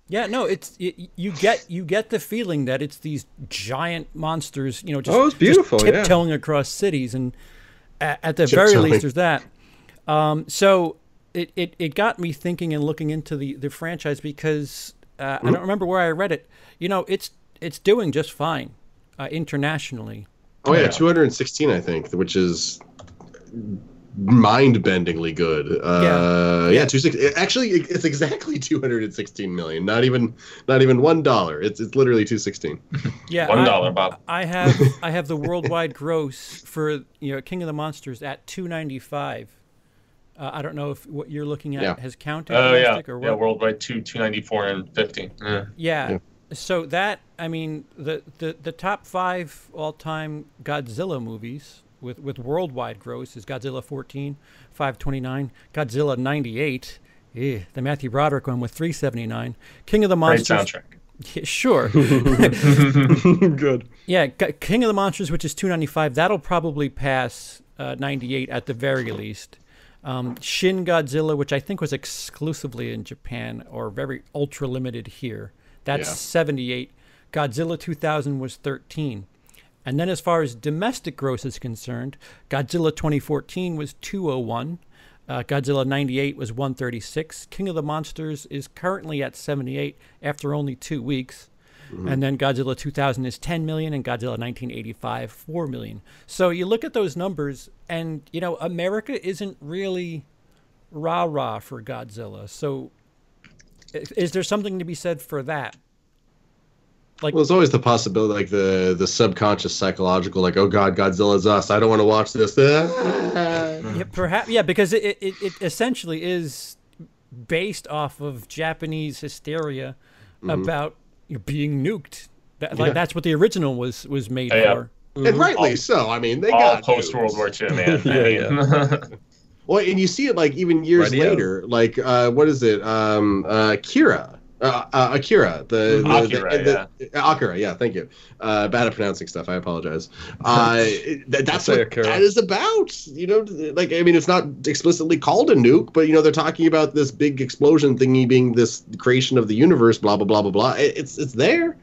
Yeah, no, it's it, you get you get the feeling that it's these giant monsters, you know, just, Oh, it's beautiful, just yeah. tiptoeing across cities, and at, at the very least, there's that. Um, so it, it, it got me thinking and looking into the, the franchise because uh, I don't remember where I read it. You know, it's it's doing just fine uh, internationally. Oh yeah, Yeah. 216, I think, which is mind-bendingly good. Uh, yeah, Yeah. two six. Actually, it's exactly 216 million. Not even not even one dollar. It's it's literally 216. Yeah, one I- Bob. I have I have the worldwide gross for you know King of the Monsters at two ninety five. Uh, I don't know if what you're looking at Yeah. has counted Oh yeah, domestic or yeah, worldwide two two ninety four and fifty. Yeah. Yeah. Yeah. So that I mean the, the, the top five all time Godzilla movies with, with worldwide gross is Godzilla 14, 529, Godzilla 98, eh, the Matthew Broderick one with 379, King of the Great Monsters. soundtrack. Yeah, sure. Good. yeah, King of the Monsters, which is 295, that'll probably pass uh, 98 at the very least. Um, Shin Godzilla, which I think was exclusively in Japan or very ultra limited here, that's Yeah. 78. Godzilla 2000 was 13. And then as far as domestic gross is concerned, Godzilla 2014 was 201. Uh, Godzilla 98 was 136. King of the Monsters is currently at 78 after only two weeks. And then Godzilla 2000 is 10 million, and Godzilla 1985 4 million. So you look at those numbers, and you know America isn't really rah rah for Godzilla. So is there something to be said for that? Like, Well, there's always the possibility, like the the subconscious psychological, like, oh God, Godzilla's us. I don't want to watch this. yeah, perhaps, yeah, because it, it, it essentially is based off of Japanese hysteria mm-hmm. about you know, being nuked. That, like Yeah. that's what the original was was made oh, Yeah. for. and rightly so. I mean, they All got post World. War II, man. Yeah, I mean, Well, and you see it like even years Radio. later, like uh, what is it? Um, uh, Kira. Uh, uh, Akira, the, the, Akira, the, the- Akira, yeah, thank you. Uh, bad at pronouncing stuff. I apologize. Uh, th- that's what Akira. that is about. You know, like I mean, it's not explicitly called a nuke, but you know, they're talking about this big explosion thingy being this creation of the universe. Blah blah blah blah blah. It, it's it's there.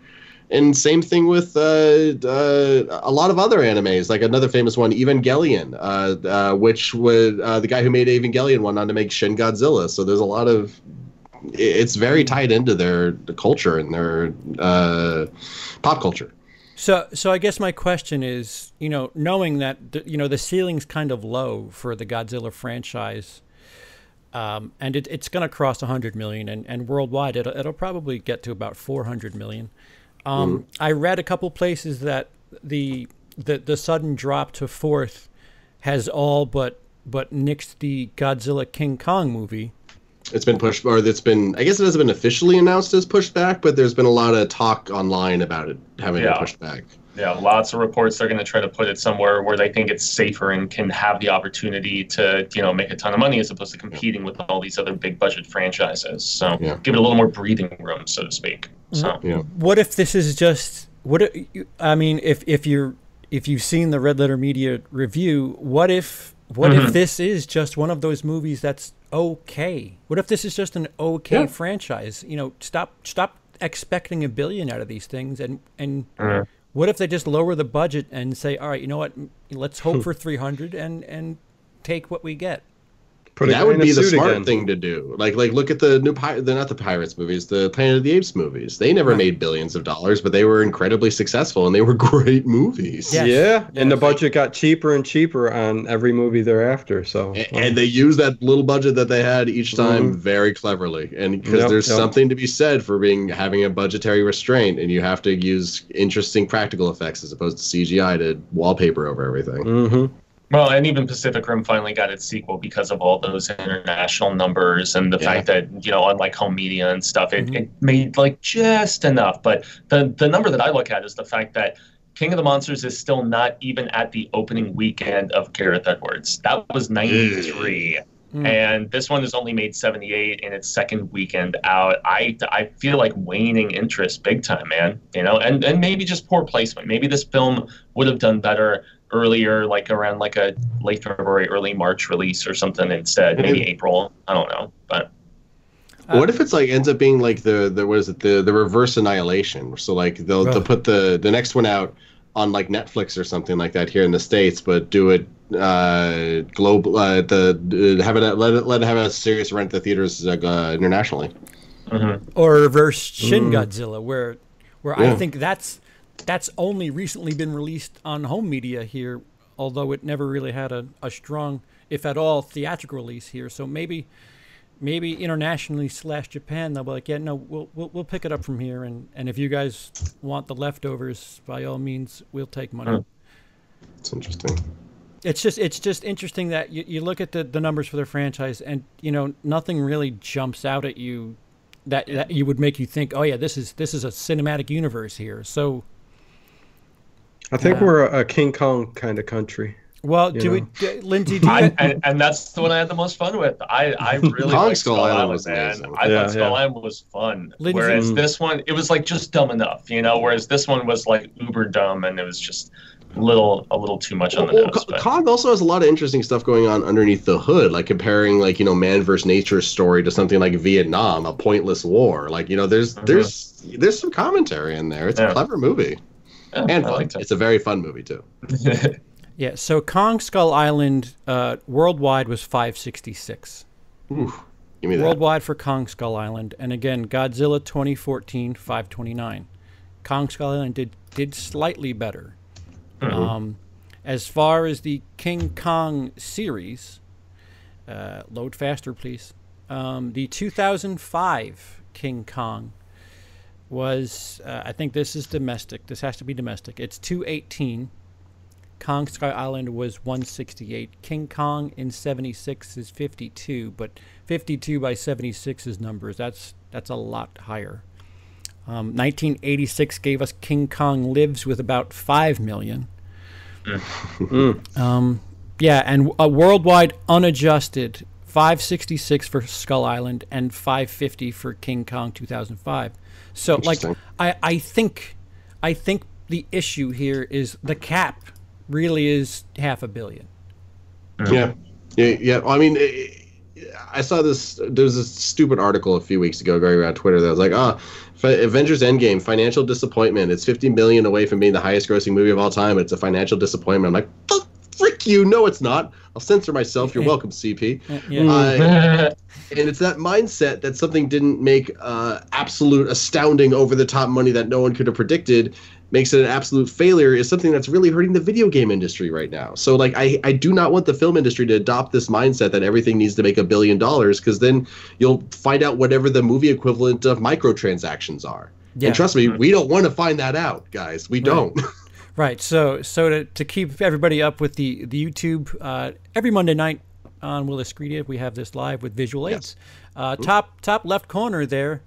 And same thing with uh, uh, a lot of other animes, like another famous one, Evangelion, uh, uh, which would uh, the guy who made Evangelion went on to make Shin Godzilla. So there's a lot of it's very tied into their culture and their uh, pop culture. So, so I guess my question is, you know, knowing that the, you know the ceiling's kind of low for the Godzilla franchise, um, and it, it's going to cross 100 million, and, and worldwide it'll, it'll probably get to about 400 million. Um, I read a couple places that the the the sudden drop to fourth has all but but nixed the Godzilla King Kong movie. It's been pushed, or it's been. I guess it hasn't been officially announced as pushed back, but there's been a lot of talk online about it having Yeah. been pushed back. Yeah, lots of reports they're going to try to put it somewhere where they think it's safer and can have the opportunity to, you know, make a ton of money as opposed to competing with all these other big budget franchises. So Yeah. give it a little more breathing room, so to speak. So Yeah. What if this is just what? If, I mean, if if you're if you've seen the Red Letter Media review, what if what if this is just one of those movies that's okay? What if this is just an okay Yeah. franchise? You know, stop stop expecting a billion out of these things, and and Mhm. What if they just lower the budget and say, all right, you know what, let's hope for three hundred and and and take what we get. Put that would be the smart again. thing to do. Like, like look at the new Pi- the not the Pirates movies, the Planet of the Apes movies. They never made billions of dollars, but they were incredibly successful and they were great movies. Yeah. Yeah, and the budget got cheaper and cheaper on every movie thereafter. So A- And they used that little budget that they had each time Mhm. very cleverly, and because Yep, there's yep. something to be said for being having a budgetary restraint, and you have to use interesting practical effects as opposed to CGI to wallpaper over everything. hmm Well, and even Pacific Rim finally got its sequel because of all those international numbers and the Yeah. fact that you know, unlike home media and stuff, it, Mhm. it made like just enough. But the the number that I look at is the fact that King of the Monsters is still not even at the opening weekend of Gareth Edwards. That was ninety three. Mm. And this one has only made 78 in its second weekend out. I, I feel like waning interest big time, man. You know, and, and maybe just poor placement. Maybe this film would have done better earlier, like around like a late February, early March release or something instead. Maybe April. I don't know, but what if it's like ends up being like the the what is it the the reverse annihilation? So like they'll they'll put the the next one out on like Netflix or something like that here in the states, but do it uh global uh, the uh, have it let it let it have a serious rent at the theaters uh, uh, internationally. mhm. or reverse Shin Godzilla, where where I think that's that's only recently been released on home media here, although it never really had a, a strong, if at all, theatrical release here. So maybe maybe internationally slash Japan they'll be like, yeah, no, we'll we'll, we'll pick it up from here, and and if you guys want the leftovers, by all means, we'll take money. Mm. It's interesting. It's just it's just interesting that you, you look at the, the numbers for the franchise and you know nothing really jumps out at you that, that you would make you think oh yeah this is this is a cinematic universe here so I think Yeah. we're a, a King Kong kind of country. well You do we know. d- Lindsay do you, I, and, and that's the one I had the most fun with. I, I really Kong liked Skull Skull, Island Island, was man. I Yeah, thought Skull yeah. Island was fun. Lindsay- whereas Mm. this one, it was like just dumb enough, you know. Whereas this one was like uber dumb, and it was just a little a little too much on the Well, nose. Co- but- Kong also has a lot of interesting stuff going on underneath the hood, like comparing like you know man versus nature story to something like Vietnam, a pointless war. Like you know, there's Mhm. there's there's some commentary in there. It's Yeah. a clever movie Yeah, and I fun. liked. It's a very fun movie too. yeah so Kong Skull Island uh, worldwide was 566 Ooh, give me that. worldwide for Kong Skull Island and again Godzilla 2014 529 Kong Skull Island did did slightly better Um, as far as the King Kong series, uh, load faster, please. Um, the 2005 King Kong was, uh, I think this is domestic. This has to be domestic. It's 218. Kong Skull Island was 168. King Kong in 76 is 52, but 52 by 76 is numbers. That's that's a lot higher. Um, 1986 gave us King Kong Lives with about 5 million. Um, yeah, and a worldwide unadjusted 566 for Skull Island and 550 for King Kong 2005. So like I I think I think the issue here is the cap really is half a billion. Yeah, yeah, yeah. I mean, eh, I saw this. There was this stupid article a few weeks ago going around Twitter that was like, "Ah, fi- Avengers Endgame financial disappointment. It's 50 million away from being the highest-grossing movie of all time. It's a financial disappointment." I'm like, "Fuck, frick you! No, it's not. I'll censor myself. You're welcome, CP." Uh, yeah. Uh, and it's that mindset that something didn't make uh, absolute astounding over the top money that no one could have predicted makes it an absolute failure is something that's really hurting the video game industry right now. So like I, I do not want the film industry to adopt this mindset that everything needs to make a billion dollars because then you'll find out whatever the movie equivalent of microtransactions are. Yeah. And trust me, we don't want to find that out, guys. We don't. Right. So so to, to keep everybody up with the the YouTube uh, every Monday night on Willis Credia, we have this live with visual aids. Uh, top top left corner there,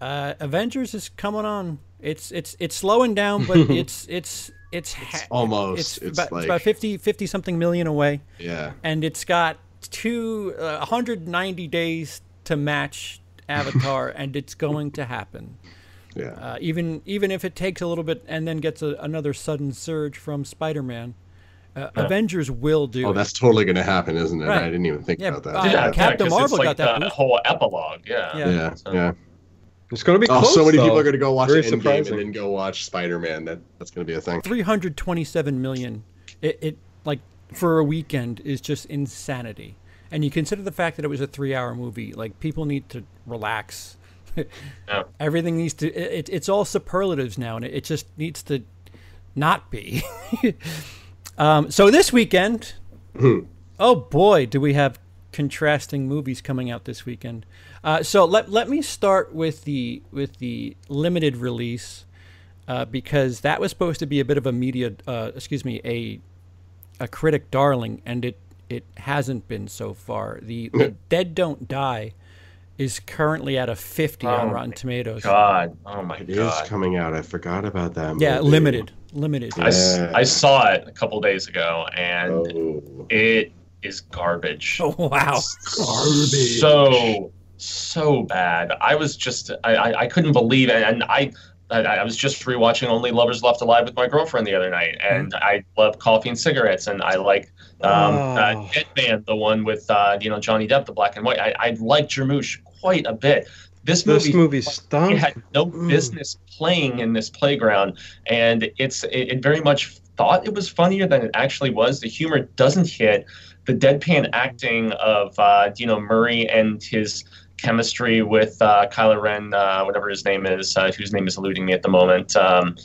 uh, Avengers is coming on. It's it's it's slowing down, but it's it's it's, ha- almost- it's, it's about, like- it's about 50 50 something million away, yeah. and it's got two uh, 190 days to match Avatar, and it's going to happen. Yeah. Uh, even even if it takes a little bit and then gets a, another sudden surge from Spider-Man, uh, Avengers will do oh, it. that's totally going to happen, isn't it? Right. I didn't even think Yeah, about that. uh, Yeah, Captain 'cause Marvel it's like got that the whole epilogue. Yeah. Yeah. yeah. So- yeah. It's going to be Oh, close. so many though. people are going to go watch Very Endgame surprising. and then go watch Spider Man. That that's going to be a thing. 327 million. It, it like for a weekend is just insanity. And you consider the fact that it was a three-hour movie. Like people need to relax. Yeah. Everything needs to. It, it's all superlatives now, and it, it just needs to not be. um, so this weekend, oh boy, do we have contrasting movies coming out this weekend. Uh, so let let me start with the with the limited release uh, because that was supposed to be a bit of a media, uh, excuse me, a a critic darling, and it it hasn't been so far. The, the Dead Don't Die is currently at a 50 on Oh Rotten Tomatoes. God. Oh my It is God. coming out. I forgot about that. Yeah, limited, limited. Yeah. I saw it a couple days ago, and Oh. it is garbage. Oh wow! Garbage. So so bad. I was just I, I, I couldn't believe it, and I. I I was just rewatching Only Lovers Left Alive with my girlfriend the other night, and I love coffee and cigarettes, and I like um, uh, Oh. Dead Man, the one with uh, you know Johnny Depp, the black and white. I, I like Jarmusch quite a bit. This movie, This movie it had no Mm. business playing in this playground, and it's it, it very much thought it was funnier than it actually was. The humor doesn't hit. The deadpan acting of uh, you know Murray and his chemistry with uh, Kylo Ren, uh, whatever his name is, uh, whose name is eluding me at the moment. Um,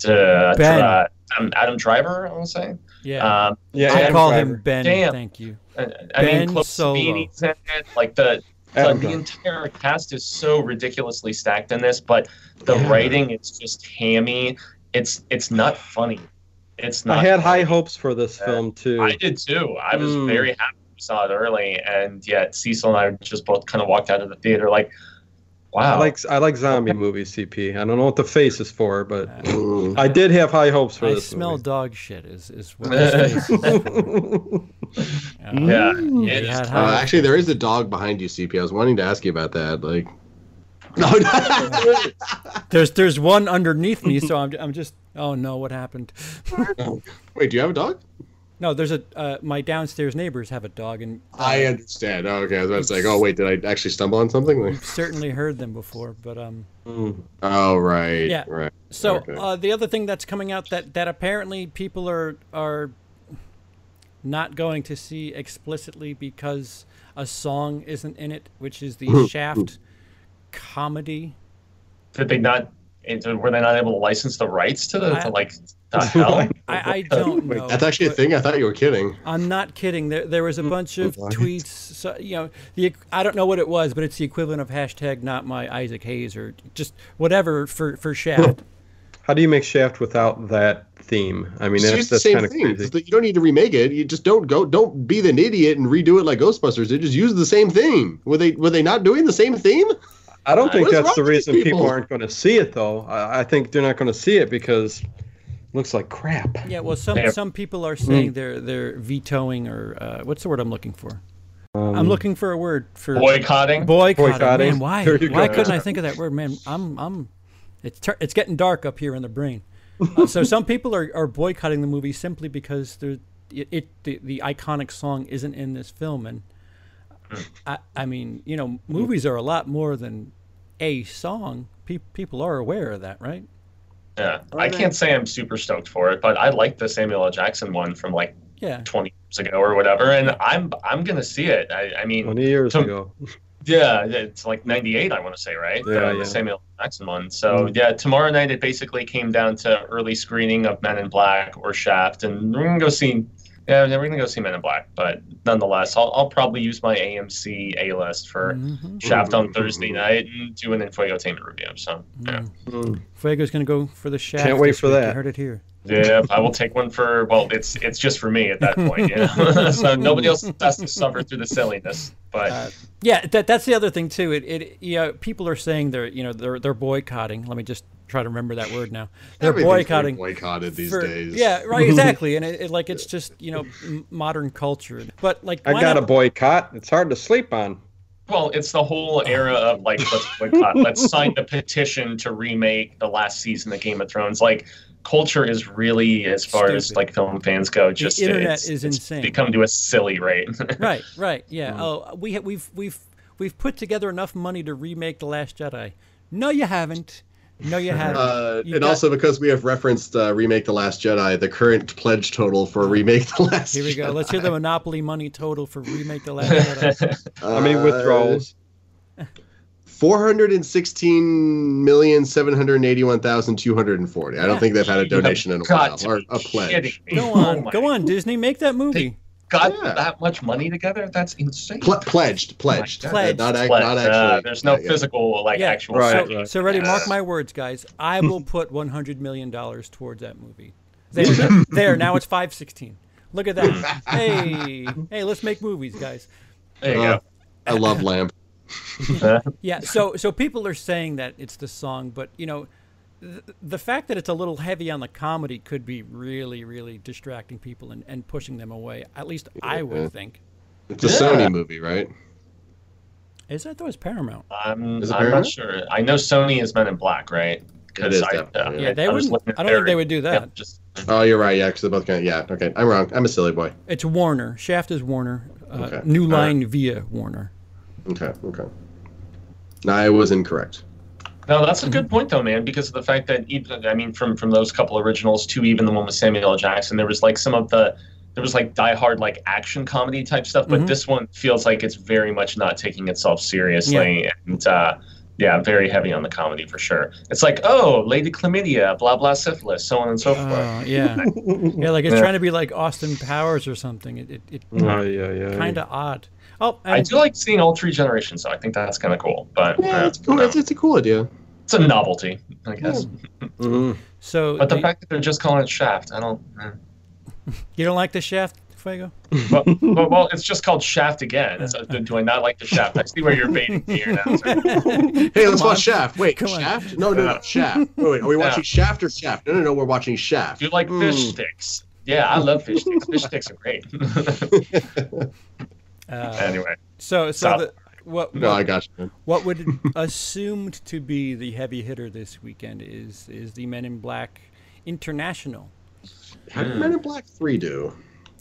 to, Ben. uh, Adam, Adam Driver, I want to say. Yeah, Um, yeah, I Adam call Driver. him Ben. Damn. Thank you. I, I Ben mean, Chloe Solo. Sevigny's in it. Like the the, Adam the Driver. entire cast is so ridiculously stacked in this, but the Yeah. writing is just hammy. It's it's not funny. It's not. I had high hopes for this Yeah. film too. I did too. I was Mm. very happy we saw it early, and yet Cecil and I just both kind of walked out of the theater like, I "Wow." like I like zombie movies, CP. I don't know what the face is for, but Mm. I did have high hopes for I this smell movie. dog shit. Is is what this face is. Yeah, yeah, it you is had Uh, actually, there is a dog behind you, CP. I was wanting to ask you about that. Like, no, There's there's one underneath me, so I'm I'm just. Oh no, what happened? wait, do you have a dog? No, there's a uh, my downstairs neighbors have a dog, and uh, I understand. Oh, okay, I was about to say, oh wait, did I actually stumble on something? Like, certainly heard them before. But um, Mm. oh right, Yeah. right. so Okay. uh, the other thing that's coming out that that apparently people are are not going to see explicitly because a song isn't in it, which is the Shaft comedy. Did they not? Were they not able to license the rights to the I- to like the hell? I, I don't know. that's actually a thing. I thought you were kidding. I'm not kidding. There, there was a hmm. bunch of What? tweets. So, you know, the I don't know what it was, but it's the equivalent of hashtag not my Isaac Hayes or just whatever for for Shaft. How do you make Shaft without that theme? I mean, Just that's, use the that's same kind of thing. crazy. You don't need to remake it. You just don't go. Don't be an idiot and redo it like Ghostbusters did. Just use the same theme. Were they were they not doing the same theme? I don't think What is that's the reason people people? aren't going to see it, though. I, I think they're not going to see it because it looks like crap. Yeah, well, some Yeah. some people are saying they're they're vetoing or uh, what's the word I'm looking for? Um, I'm looking for a word for Boycotting. boycotting. Boycotting. Man, why why go. couldn't I think of that word? Man, I'm I'm it's tur- it's getting dark up here in the brain. Uh, so some people are, are boycotting the movie simply because there it, it the, the iconic song isn't in this film and I I mean, you know, movies are a lot more than a song. Pe- people are aware of that, right? Yeah, I can't say I'm super stoked for it, but I like the Samuel L. Jackson one from like Yeah. 20 years ago or whatever, and I'm I'm gonna see it. I, I mean, 20 years So- ago. Yeah, it's like '98, I want to say, right? Yeah, the, yeah. the Samuel Jackson one. So yeah, tomorrow night it basically came down to early screening of Men in Black or Shaft, and we're gonna go see. Yeah, we're gonna go see Men in Black, but nonetheless, I'll, I'll probably use my AMC A list for Mhm. Shaft on Thursday night and do an infotainment review. So yeah, Mm. Fuego's going to go for the shaft. Can't wait for week. You that. heard it here. Yeah, I will take one for. Well, it's it's just for me at that point, you know. so nobody else has to suffer through the silliness. But Uh, yeah, that that's the other thing too. It it you know, people are saying they're you know they're they're boycotting. Let me just try to remember that word now. They're Everything's boycotting. boycotted these for- days. Yeah, right, exactly. and it, it, like it's just you know modern culture. But like I why got a boycott. It's hard to sleep on. Well, it's the whole era of like let's boycott, let's sign the petition to remake the last season of Game of Thrones. Like culture is really, as far as like film fans go, just internet it's- is it's insane. Become to a silly rate. Right, right, yeah. Mm. Oh, we ha- we've we've we've put together enough money to remake the Last Jedi. No, you haven't. No, you haven't. Uh, and got- also because we have referenced uh, remake the Last Jedi, the current pledge total for remake the Last. Here we go. Jedi. Let's hear the monopoly money total for remake the Last Jedi. How many Uh, withdrawals? Four hundred and sixteen million seven hundred eighty-one thousand two hundred and forty. I don't think they've had a donation in a while or a pledge. Go Oh on, my go on, Disney, make that movie. Got Yeah. that much money together? That's insane. Ple- pledged, pledged, God. Uh, Pledged. not, ac- Pledge. not Uh, actually. there's no yeah, yeah. physical like Yeah, actual. Right, so, right. so ready, mark my words, guys. I will put one hundred million dollars towards that movie. There, there. Now it's five sixteen. Look at that. Hey, hey, let's make movies, guys. There you Uh, I love Lamp. go. Yeah. So, so people are saying that it's the song, but you know, th- the fact that it's a little heavy on the comedy could be really, really distracting people and, and pushing them away. At least I Yeah. would think. It's a Yeah. Sony movie, right? Is that though? It's Paramount. I'm, Is it I'm Paramount? not sure. I know Sony is Men in Black, right? 'Cause is I, definitely, Yeah, they I wouldn't. I don't think their- they would do that. yeah, just Oh, you're right. Yeah, because they're both kind of. Yeah, okay. I'm wrong. I'm a silly boy. It's Warner. Shaft is Warner. Uh, Okay. New All right. Line via Warner. Okay, okay. I was incorrect. No, that's a Mm-hmm. good point though, man. Because of the fact that even I mean, from from those couple originals to even the one with Samuel L. Jackson, there was like some of the there was like Die Hard like action comedy type stuff, but Mhm. this one feels like it's very much not taking itself seriously and uh, yeah, very heavy on the comedy for sure. It's like oh, Lady Chlamydia, blah blah syphilis, so on and so forth. Oh, yeah. yeah, like it's Yeah. trying to be like Austin Powers or something. It, it, it Oh yeah, yeah. kind of odd. Oh, I and do like seeing all three generations, so I think that's kind of cool. But Yeah, uh, it's cool. It's, it's a cool idea. it's a novelty, I guess. Mhm. so But the the- fact that they're just calling it Shaft, I don't. eh. you don't like the Shaft, Fuego? well, well, well, it's just called Shaft again. It's, uh, do I not like the Shaft? I see where you're baiting me here now. sir. Hey, let's watch. Shaft. Wait, Come on. Shaft? No, no, no, Shaft. Wait, wait, are we Yeah. watching Shaft or Shaft? No, no, no, we're watching Shaft. Do you like fish Mm. sticks? Yeah, I love fish sticks. Fish sticks are great. Uh, anyway, So, so the, what No, I got you. what would assumed to be the heavy hitter this weekend is is the Men in Black International. How did Men in Black 3 do?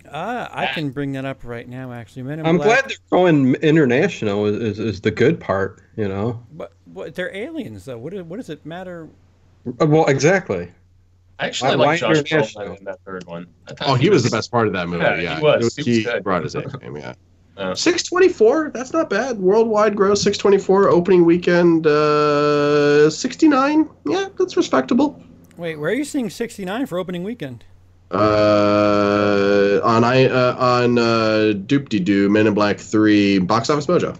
Uh, I can bring that up right now. Actually, Men in I'm Black. glad they're going international. Is, is is the good part, you know? But, but they're aliens, though. What, what does it matter? Uh, Well, exactly. I actually Why- like why Josh international? Brolin in that third one. Oh, he was the best part of that movie. Yeah, Yeah, he was. It He was he good. brought his A game. Yeah. Uh, 624. That's not bad. Worldwide gross 624. Opening weekend uh 69. Yeah, that's respectable. Wait, where are you seeing 69 for opening weekend? Uh, on I uh, on uh, Doop De Doo Men in Black 3 Box Office Mojo.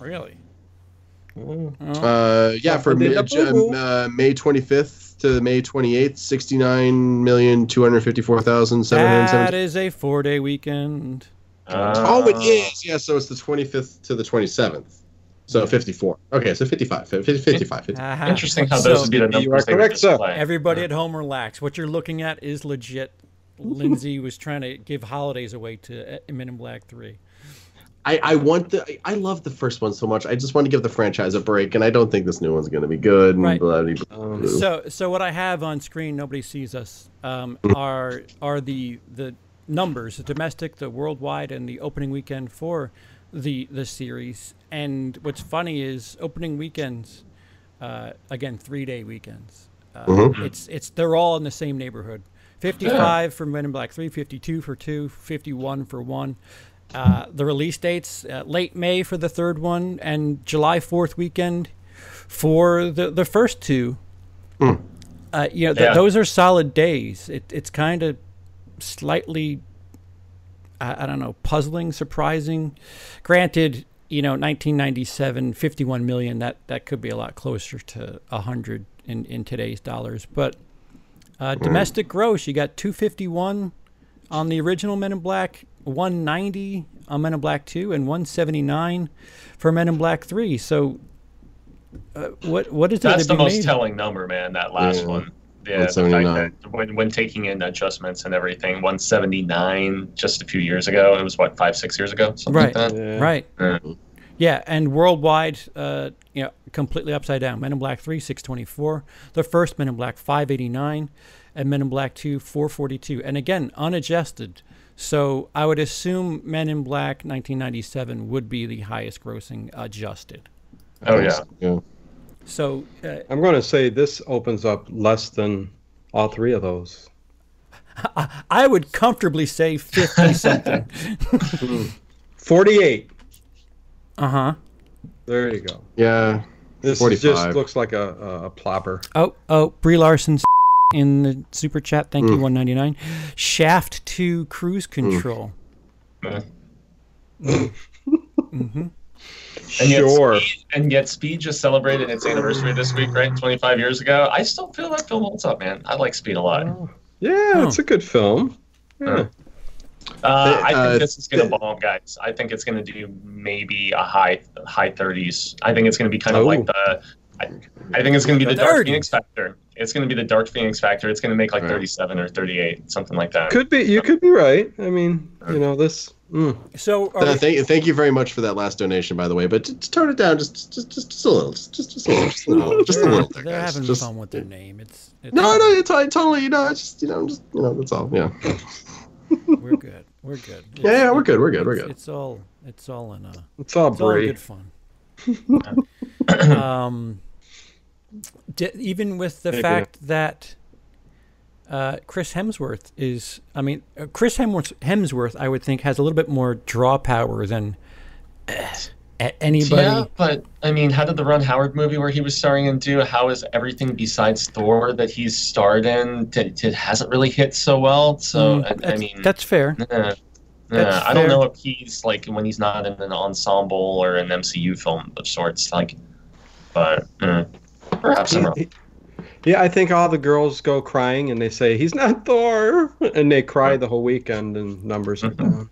Really? Oh. Oh, Uh, yeah, for May, got Boo Boo. uh, May 25th to May 28th, 69,254,770. that is a four-day weekend. Oh, it is. Yeah, so it's the 25th to the 27th. So 54. Okay, so 55. 50, 55. 50. Aha. Interesting how So, those would be the You numbers are correct, sir. display. Everybody at home, relax. What you're looking at is legit. Lindsay was trying to give holidays away to uh, Men in Black 3. I, I want the I- I love the first one so much. I just want to give the franchise a break, and I don't think this new one's going to be good. And Right. blah, blah, blah. Um, So, so what I have on screen, nobody sees us, um, are are the the numbers, the domestic, the worldwide, and the opening weekend for the the series. And what's funny is opening weekends, uh, again, three day weekends. Uh, Mhm. It's it's they're all in the same neighborhood. 55 for Men in Black 3, 52 for 2, 51 for 1. uh, the release dates uh, late May for the third one and July 4th weekend for the, the first two. Uh, you know, th- Yeah. those are solid days. It, it's kind of slightly, I, I don't know, puzzling, surprising. Granted, you know, 1997, 51 million, that, that could be a lot closer to 100 in, in today's dollars. But uh, domestic gross, you got 251 on the original Men in Black, 190 on Men in Black 2, and 179 for Men in Black 3. So, uh, what what is that? That's the most made? telling number, man. That last Yeah. one. Yeah, the fact 179. that when when taking in adjustments and everything, 179 just a few years ago. It was what five, six years ago, something Right. like that. Yeah. Right. Yeah. Yeah, and worldwide, uh, you know, completely upside down. Men in Black 3, 624. The first Men in Black, 589. And Men in Black 2, 442. And again, unadjusted. So I would assume Men in Black 1997 would be the highest grossing adjusted. Oh yeah. yeah. So uh, I'm going to say this opens up less than all three of those. I would comfortably say 50 something. 48. Uh huh. There you go. Yeah. This 45. just looks like a, a, a plopper. Oh, oh, Brie Larson's in the super chat. Thank you, 199. Shaft 2 Cruise Control. And yet, Sure. Speed, and yet, Speed just celebrated its anniversary this week, right? 25 years ago. I still feel that film holds up, man. I like Speed a lot. Uh, Yeah, Oh. it's a good film. Yeah. I think Uh, this is gonna bomb, guys. I think it's gonna do maybe a high high 30s. I think it's gonna be kind of Oh. like the. I, I think it's gonna be the Dark Phoenix factor. It's gonna be the Dark Phoenix factor. It's gonna make like Right. 37 or 38, something like that. Could be. You could be right. I mean, you know, this. Mm. So, are Uh, we- thank, thank you very much for that last donation, by the way. But just, just tone it down, just just just, just a little, just just, just a little, just a little, just a little. There, they're guys. having Just- fun with their name. It's, it's No, no, it's I totally, you know, it's just, you know, just, you know, that's all. Yeah, we're good. We're good. yeah, yeah, we're good, we're good, we're good. it's all it's all in a It's all it's all good fun. um, di- even with the fact that uh, Chris Hemsworth is, I mean, uh, Chris Hemsworth, Hemsworth, I would think has a little bit more draw power than uh, anybody. Yeah, but I mean, how did the Ron Howard movie where he was starring in do? How is everything besides Thor that he's starred in? It, it hasn't really hit so well. So Mm, I, I that's, mean, that's fair. eh, eh, I don't fair. know if he's like when he's not in an ensemble or an MCU film of sorts. Like, but eh, perhaps I'm wrong. Yeah, I think all the girls go crying and they say he's not Thor, and they cry the whole weekend, and numbers are mm-hmm. down.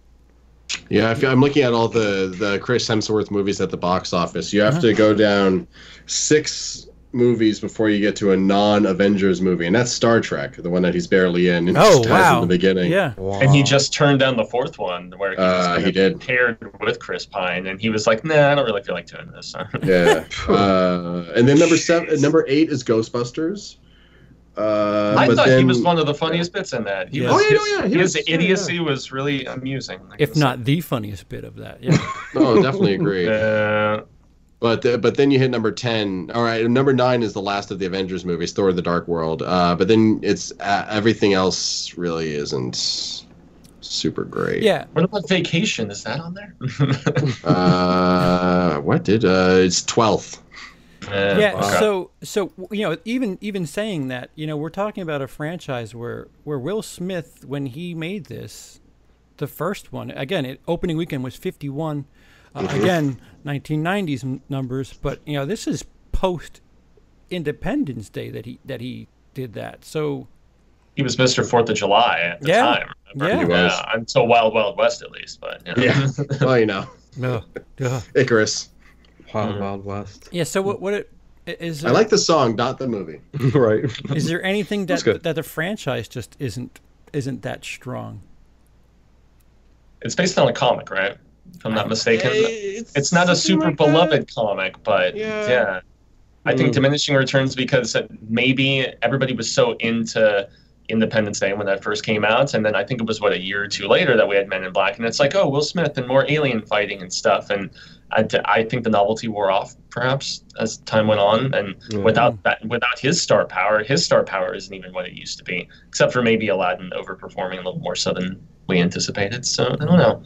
yeah. If, I'm looking at all the the Chris Hemsworth movies at the box office. You have uh-huh. to go down six movies before you get to a non-Avengers movie, and that's Star Trek, the one that he's barely in. and Oh wow! In the beginning. Yeah. And he just turned down the fourth one where he Uh, he did. paired with Chris Pine, and he was like, "Nah, I don't really feel like doing this." Yeah. uh, and then number seven, number eight is Ghostbusters. Uh, I but thought then, he was one of the funniest bits in that. He Yeah. was, Oh, yeah, his, no, yeah, he his was- yeah, idiocy was really amusing. If not the funniest bit of that. Yeah. Oh, definitely agree. say. Uh, But uh, but then you hit number ten. All right, number nine is the last of the Avengers movies, Thor: The Dark World. Uh, but then it's uh, everything else really isn't super great. yeah. what about Vacation? Is that on there? Uh, what did uh? It's twelfth. Uh, yeah okay. so so you know even even saying that you know we're talking about a franchise where where will smith when he made this the first one again it opening weekend was 51 uh, Mm-hmm. again 1990s m- numbers but you know this is post independence day that he that he did that so he was Mr. Fourth of July at the Yeah. time. Yeah. He was. until Wild Wild West, at least. But you know. Yeah. well, you know, no, ugh. Icarus. Wild Mm. Wild West. yeah so what what it, i- I like the song, not the movie. right. is there anything that that the franchise just isn't isn't that strong it's based on a comic, right? If I'm not mistaken. It's, it's not a super like that. beloved comic, but Yeah. yeah. I think Mm. diminishing returns because maybe everybody was so into Independence Day when that first came out, and then I think it was what a year or two later that we had Men in Black, and it's like, oh, Will Smith and more alien fighting and stuff, and I, I think the novelty wore off perhaps as time went on, and Yeah. without that, without his star power, his star power isn't even what it used to be, except for maybe Aladdin overperforming a little more so than we anticipated. So I don't know.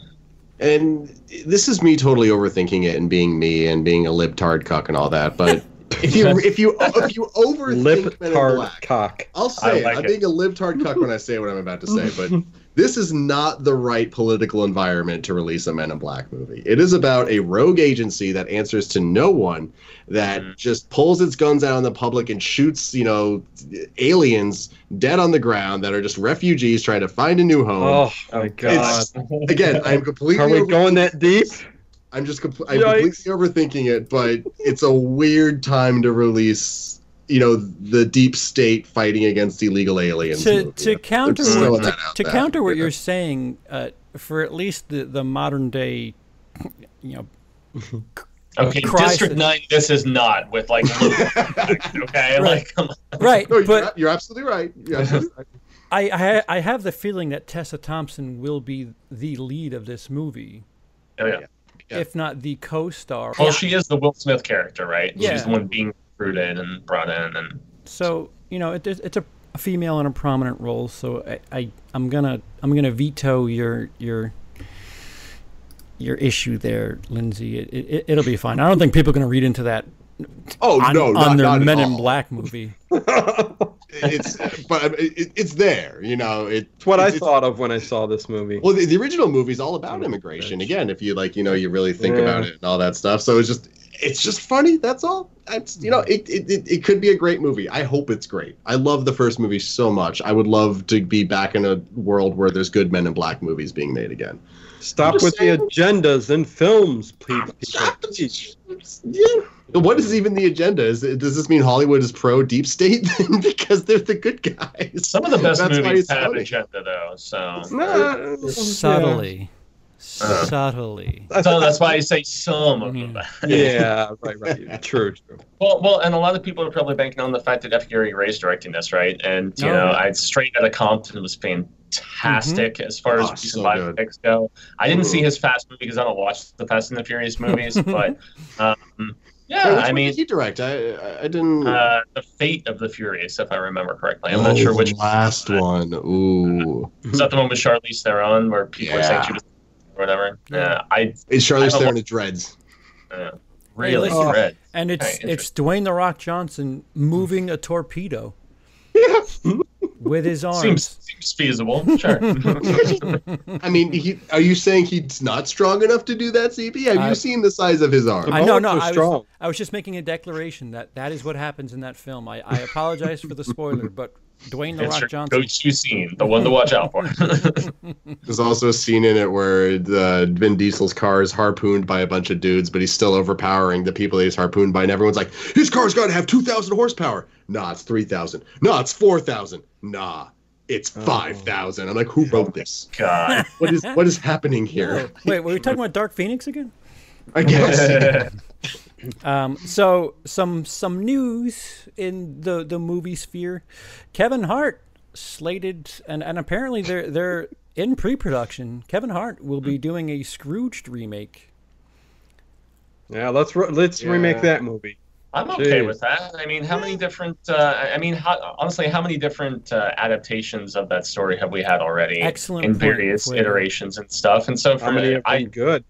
And this is me totally overthinking it and being me and being a libtard cuck and all that. But if you if you if you overthink Men in Black, cock. I'll say it. like I'm it. being a libtard cuck when I say what I'm about to say, but this is not the right political environment to release a Men in Black movie. It is about a rogue agency that answers to no one, that Mhm. just pulls its guns out in the public and shoots, you know, aliens dead on the ground that are just refugees trying to find a new home. Oh my god. It's- Again, I'm completely. Are we over- going that deep? I'm just compl- I'm completely overthinking it, but it's a weird time to release, you know, the deep state fighting against illegal aliens. to movie. to counter what, that to, out to there. counter what Yeah. you're saying, uh, for at least the, the modern day, you know, Okay, Crisis. District Nine. This is not with like. Luke. okay, Right. like come on. right? No, you're, but you're absolutely right. You're absolutely right. I, I I have the feeling that Tessa Thompson will be the lead of this movie, Oh, yeah. Yeah. if not the co-star. Well, she is the Will Smith character, right? Yeah. She's the one being recruited and brought in, and So you know, it, it's a, a female in a prominent role. So I, I I'm gonna I'm gonna veto your your your issue there, Lindsay. It, it it'll be fine. I don't think people are gonna read into that Oh on, no, on not, their not Men in. Black movie. It's but it, it's there. You know, it, It's what I it's- thought of when I saw this movie. Well, the, the original movie's all about immigration. Again, if you like, you know, you really think Yeah. about it and all that stuff. So it's just, it's just funny. That's all. It's, you know, it, it, it, it could be a great movie. I hope it's great. I love the first movie so much. I would love to be back in a world where there's good Men in Black movies being made again. Stop just with the agendas in films, please. people. Please. Yeah. What is even the agenda? Is it, does this mean Hollywood is pro deep state because they're the good guys? some of the best That's movies have funny. agenda, though. So, Nah, Subtly, Uh. Subtly. so that's why I say some of them. yeah, right, right. True, true. Well, well, and a lot of people are probably banking on the fact that F. Gary Gray's directing this, right? And you Oh, know, yeah. I straight out of Compton was fantastic as far as Oh, recent so biopics good. go. I didn't Ooh. see his Fast movie because I don't watch the Fast and the Furious movies, but um, yeah, Wait, which I one mean, did he direct? I, I, I didn't. uh, the Fate of the Furious, if I remember correctly. I'm Oh, not sure which. last one. Ooh, Is that the one with Charlize Theron where people are saying she was or whatever? Yeah. Yeah, I it's I Charlize don't Theron wa- in dreads. uh, really listen. read. And it's Okay, it's Dwayne the Rock Johnson moving a torpedo with his arms. Seems seems feasible. Sure. I mean, he, are you saying he's not strong enough to do that, CP? Have I- you seen the size of his arm? I know, bullets no, are I was, strong. I was just making a declaration that that is what happens in that film. I, I apologize for the spoiler, but Dwayne the it's Rock Johnson. go-to scene, the one to watch out for. There's also a scene in it where the Vin Diesel's car is harpooned by a bunch of dudes, but he's still overpowering the people that he's harpooned by, and everyone's like, "His car's got to have 2,000 horsepower." Nah, it's 3,000. Nah, it's 4,000. Nah, it's 5,000. I'm like, who wrote this? Oh God. What is what is happening here? Wait, were we talking about Dark Phoenix again? I guess. Um, so some some news in the the movie sphere. Kevin Hart slated, and, and apparently they're they're in pre-production. Kevin Hart will be doing a Scrooged remake. Yeah, let's re- let's Yeah. remake that movie. I'm okay Jeez. with that. I mean, how many different? Uh, I mean, how, honestly, how many different uh, adaptations of that story have we had already? Excellent in various Flair. iterations and stuff. And so How for many me, have been I good?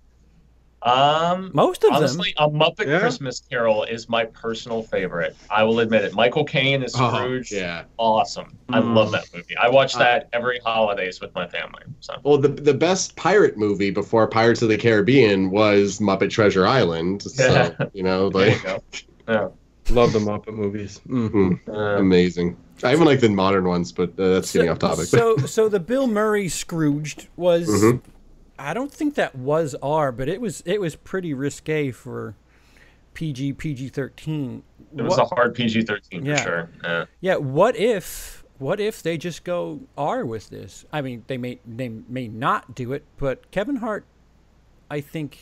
Um Most of honestly, a Muppet Yeah. Christmas Carol is my personal favorite. I will admit it. Michael Caine is Oh, Scrooge. yeah. awesome. I Mm. love that movie. I watch Uh, that every holidays with my family. So Well, the the best pirate movie before Pirates of the Caribbean was Muppet Treasure Island. So Yeah. you know, there you like go. Yeah. Love the Muppet movies. Mm. mhm, Uh, amazing. I even like the modern ones, but uh, that's getting so, off topic. So so the Bill Murray Scrooged was. Mhm. I don't think that was R, but it was it was pretty risque for PG PG thirteen. it was a hard PG thirteen Yeah. for sure. Yeah. Yeah, what if what if they just go R with this? I mean, they may they may not do it, but Kevin Hart, I think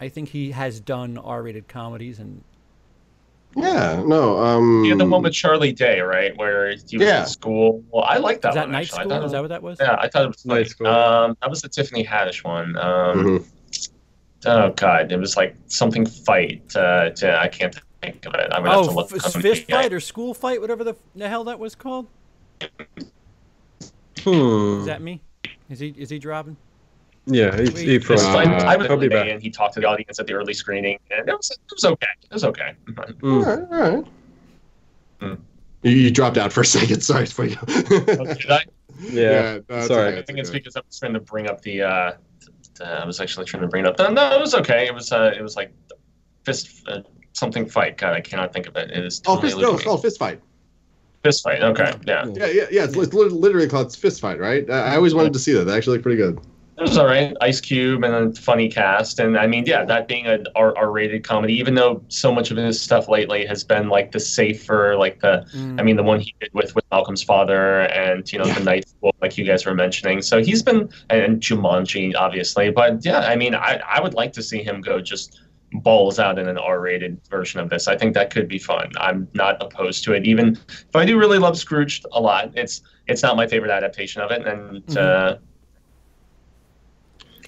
I think he has done R-rated comedies, and yeah, no. Um, Yeah, the one with Charlie Day, right, where he was Yeah. in school. Well, I like that is that one. Night actually. I School? thought it Is was- that what that was? Yeah, I thought it was Night funny. School. Um, that was the Tiffany Haddish one. Um, mhm. Oh God, it was like something fight. Uh, to, I can't think of it. I'm gonna have to Oh, look. f- up fist the- fight or school fight, whatever the, the hell that was called. Hmm. Is that me? Is he is he dropping? Yeah, he's, he It's from, fine. uh, I was he'll back. and he talked to the audience at the early screening, and it was it was okay. It was okay. Mm. right, all right. Hmm. You, you dropped out for a second. Sorry for you. Did I? Yeah, no, it's sorry. okay, I think it's okay. because I was trying to bring up the. Uh, uh, I was actually trying to bring it up. No, no, it was okay. It was. Uh, it was like fist uh, something fight. God, I cannot think of it. It is Oh, fist, no, it's called fist fight. fist fight. Okay, yeah. Yeah, yeah, yeah. It's, it's literally called fist fight, right? I, I always wanted to see that. That actually looked pretty good. It was all right. Ice Cube and a funny cast, and I mean, yeah, that being an R- R-rated comedy, even though so much of his stuff lately has been like the safer, like the, I mean, the one he did with with Malcolm's father, and you know, Yeah. the Night School, like you guys were mentioning. So he's been and Jumanji, obviously, but yeah, I mean, I I would like to see him go just balls out in an R-rated version of this. I think that could be fun. I'm not opposed to it, even if I do really love Scrooge a lot. It's it's not my favorite adaptation of it, and uh,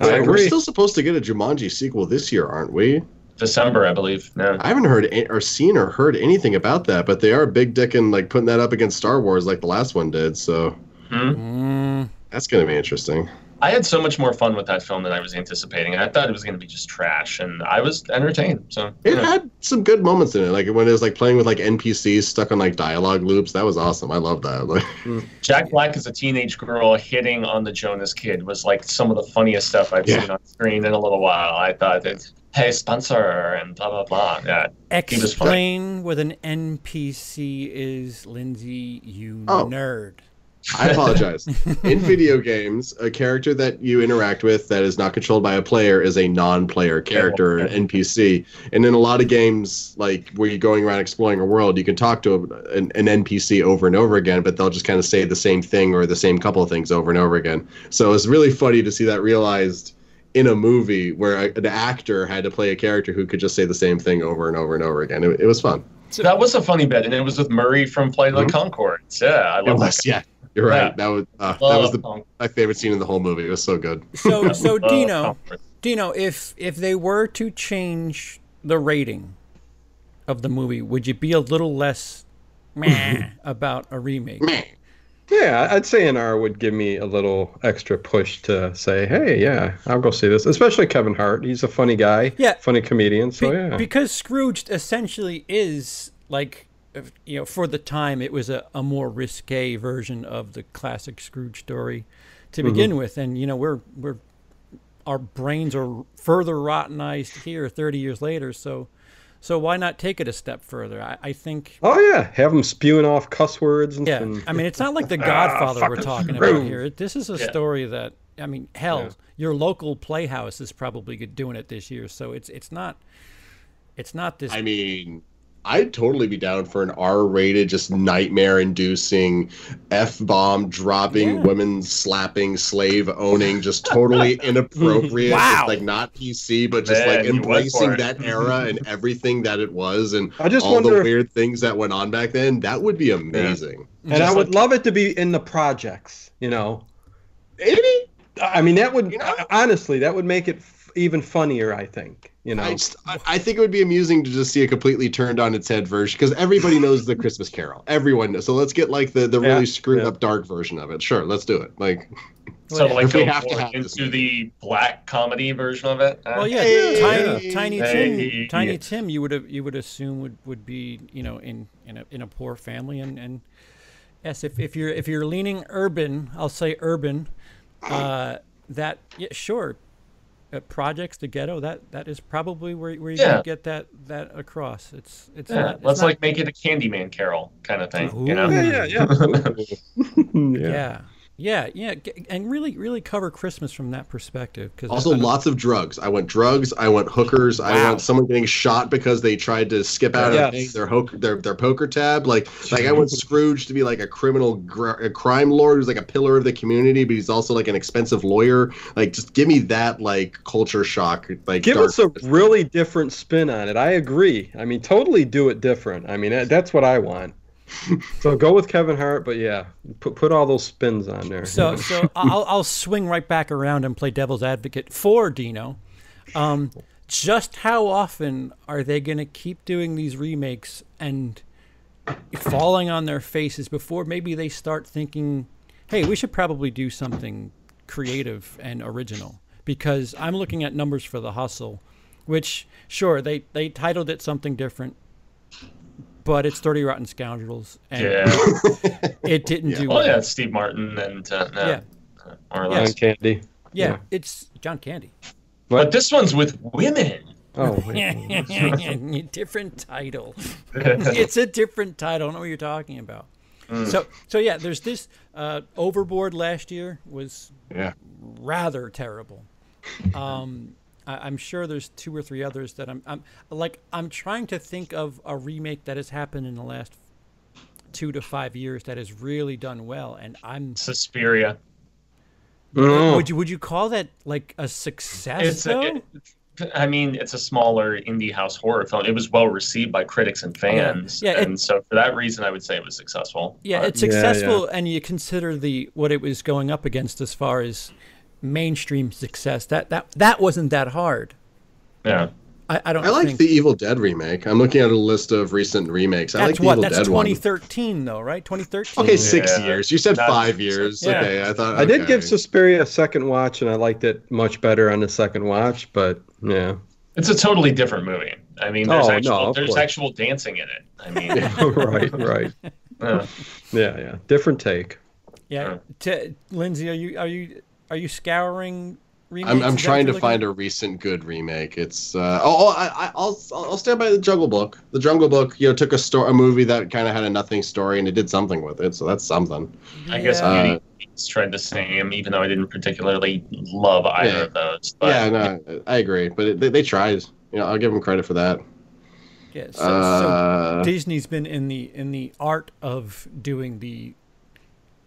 I Yeah, We're still supposed to get a Jumanji sequel this year, aren't we? December, I believe. No. I haven't heard a- or seen or heard anything about that, but they are big dicking like putting that up against Star Wars like the last one did. So Hmm? Mm, that's gonna be interesting. I had so much more fun with that film than I was anticipating. I thought it was going to be just trash, and I was entertained. So It yeah. had some good moments in it, like when it was like playing with like NPCs stuck on like dialogue loops. That was awesome. I love that. Like, hmm. Jack Black as a teenage girl hitting on the Jonas Kid was like some of the funniest stuff I've Yeah. seen on screen in a little while. I thought that hey Spencer and blah blah blah. Yeah, He was fun. explain what an NPC is, Lindsay. You Oh. nerd. I apologize. In video games, a character that you interact with that is not controlled by a player is a non-player character, an NPC. And in a lot of games, like where you're going around exploring a world, you can talk to a, an, an NPC over and over again, but they'll just kind of say the same thing or the same couple of things over and over again. So it's really funny to see that realized in a movie where a, an actor had to play a character who could just say the same thing over and over and over again. It, it was fun. So that was a funny bit, and it was with Murray from Flight of the mm-hmm. Conchords. Yeah, I It love was, that. yeah. You're right. Yeah. That was uh, that was the, Concord. my favorite scene in the whole movie. It was so good. So, so Dino, Dino, if if they were to change the rating of the movie, would you be a little less meh about a remake? Yeah, I'd say an R would give me a little extra push to say, hey, yeah, I'll go see this. Especially Kevin Hart. He's a funny guy. Yeah. Funny comedian. So, Be- yeah. Because Scrooge essentially is like, if- you know, for the time, it was a, a more risque version of the classic Scrooge story to mm-hmm. begin with, and you know, we're we're our brains are further rottenized here 30 years later, so so why not take it a step further? I, I think. oh, yeah. Have them spewing off cuss words and, Yeah, and I mean, it's not like The ah, Godfather we're fucking talking about here. This is a Yeah. story that, I mean, hell, Yeah. your local playhouse is probably doing it this year, so it's it's not, it's not this. I mean, I'd totally be down for an R-rated, just nightmare-inducing, f-bomb dropping, Yeah. women slapping, slave owning, just totally inappropriate. Wow. Just like not PC, but just Man, like you embracing that era and everything that it was, and I just all wonder the if- weird things that went on back then. That would be amazing. and I would like- love it to be in the projects, you know. Maybe. I mean, that would, You know? honestly, that would make it f- even funnier, I think, you know. I, just, I, I think it would be amusing to just see a completely turned on its head version because everybody knows the Christmas Carol. Everyone knows. So let's get like the, the Yeah, really screwed yeah. up dark version of it. Sure, let's do it. Like, So Well, like If we have to have into the black comedy version of it. Uh, Well, yeah, Hey. Tiny Tiny Hey. Tim, Tiny Tim, you would have you would assume would, would be you know in in a in a poor family and and yes, if, if you're if you're leaning urban, I'll say urban, uh, that yeah, sure, uh, projects the ghetto that that is probably where where you Yeah. gonna get that that across. It's it's Yeah, not, let's not- like make it a Candyman Carol kind of thing. You know. Yeah, yeah, yeah. yeah. yeah. Yeah, yeah, and really, really cover Christmas from that perspective. Because Also, lots of drugs. I want drugs. I want hookers. I Wow. want someone getting shot because they tried to skip out Yes. of their hook their their poker tab. Like like I want Scrooge to be like a criminal gr- a crime lord who's like a pillar of the community, but he's also like an expensive lawyer. Like just give me that like culture shock. Like Give dark- us a really different spin on it. I agree. I mean, totally do it different. I mean, that's what I want. so go with Kevin Hart, but yeah, put put all those spins on there. So, so I'll, I'll swing right back around and play devil's advocate for Dino. Um, just how often are they going to keep doing these remakes and falling on their faces before maybe they start thinking, hey, we should probably do something creative and original? because I'm looking at numbers for The Hustle, which sure they they titled it something different, but it's Thirty Rotten Scoundrels, and Yeah. it didn't do Oh well. yeah, it's Steve Martin and uh, no, Yeah. uh, more or less. John Candy. Yeah, Yeah. it's John Candy. But this one's with women. Oh, different title. it's a different title. I don't know what you're talking about. So, so yeah, there's this. Uh, Overboard last year was Yeah. rather terrible. Um, I, I'm sure there's two or three others that I'm, I'm like. I'm trying to think of a remake that has happened in the last two to five years that has really done well, and I'm. Suspiria. no. Mm. Would you would you call that like a success? It's though? a, it- I mean, it's a smaller indie house horror film. It was well received by critics and oh, fans, Yeah, it- and so for that reason, I would say it was successful. Yeah, But- it's Yeah, yeah. successful, and you consider the what it was going up against as far as mainstream success. That that that wasn't that hard. yeah. I, I don't. I like think, the Evil Dead remake. I'm looking at a list of recent remakes. I like That's the what. Evil That's Dead one. 2013, though, right? 2013. Okay, six Yeah. years. You said That's- five years. Yeah. Okay, I thought I did give Suspiria a second watch, and I liked it much better on the second watch. But yeah, It's a totally different movie. I mean, there's Oh, actual of there's course. actual dancing in it. I mean, right, right. uh, Yeah, yeah. Different take. Yeah. T- Lindsay, are you are you are you scouring? Remakes? I'm, I'm trying to you're find looking a recent good remake. It's uh, oh, I, I- I'll I'll stand by the Jungle Book. The Jungle Book, you know, took a story, a movie that kind of had a nothing story, and it did something with it. So that's something. at? I guess Yeah. Beauty Beats tried the same, even though I didn't particularly love either Yeah. of those. But yeah, no, I agree, but it, they, they tried. You know, I'll give them credit for that. Yeah, so, Uh, so Disney's been in the in the art of doing the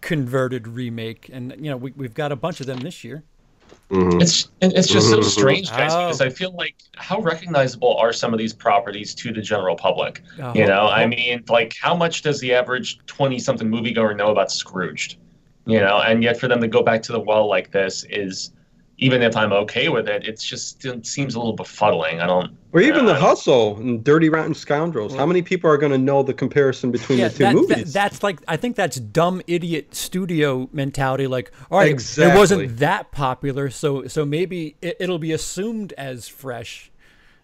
converted remake, and you know we we've got a bunch of them this year. mhm. It's it's just so strange, guys, Oh. because I feel like how recognizable are some of these properties to the general public? Uh, You know, Ho- I mean, like how much does the average twenty-something moviegoer know about Scrooged? You know, and yet for them to go back to the well like this is, even if I'm okay with it, it's just it seems a little befuddling. I don't. Or even Yeah, The Hustle and Dirty Rotten Scoundrels. How mm. many people are going to know the comparison between yeah, the two that, movies? that- that's like I think that's dumb idiot studio mentality. Like, all right, it wasn't that popular, so so maybe it, it'll be assumed as fresh,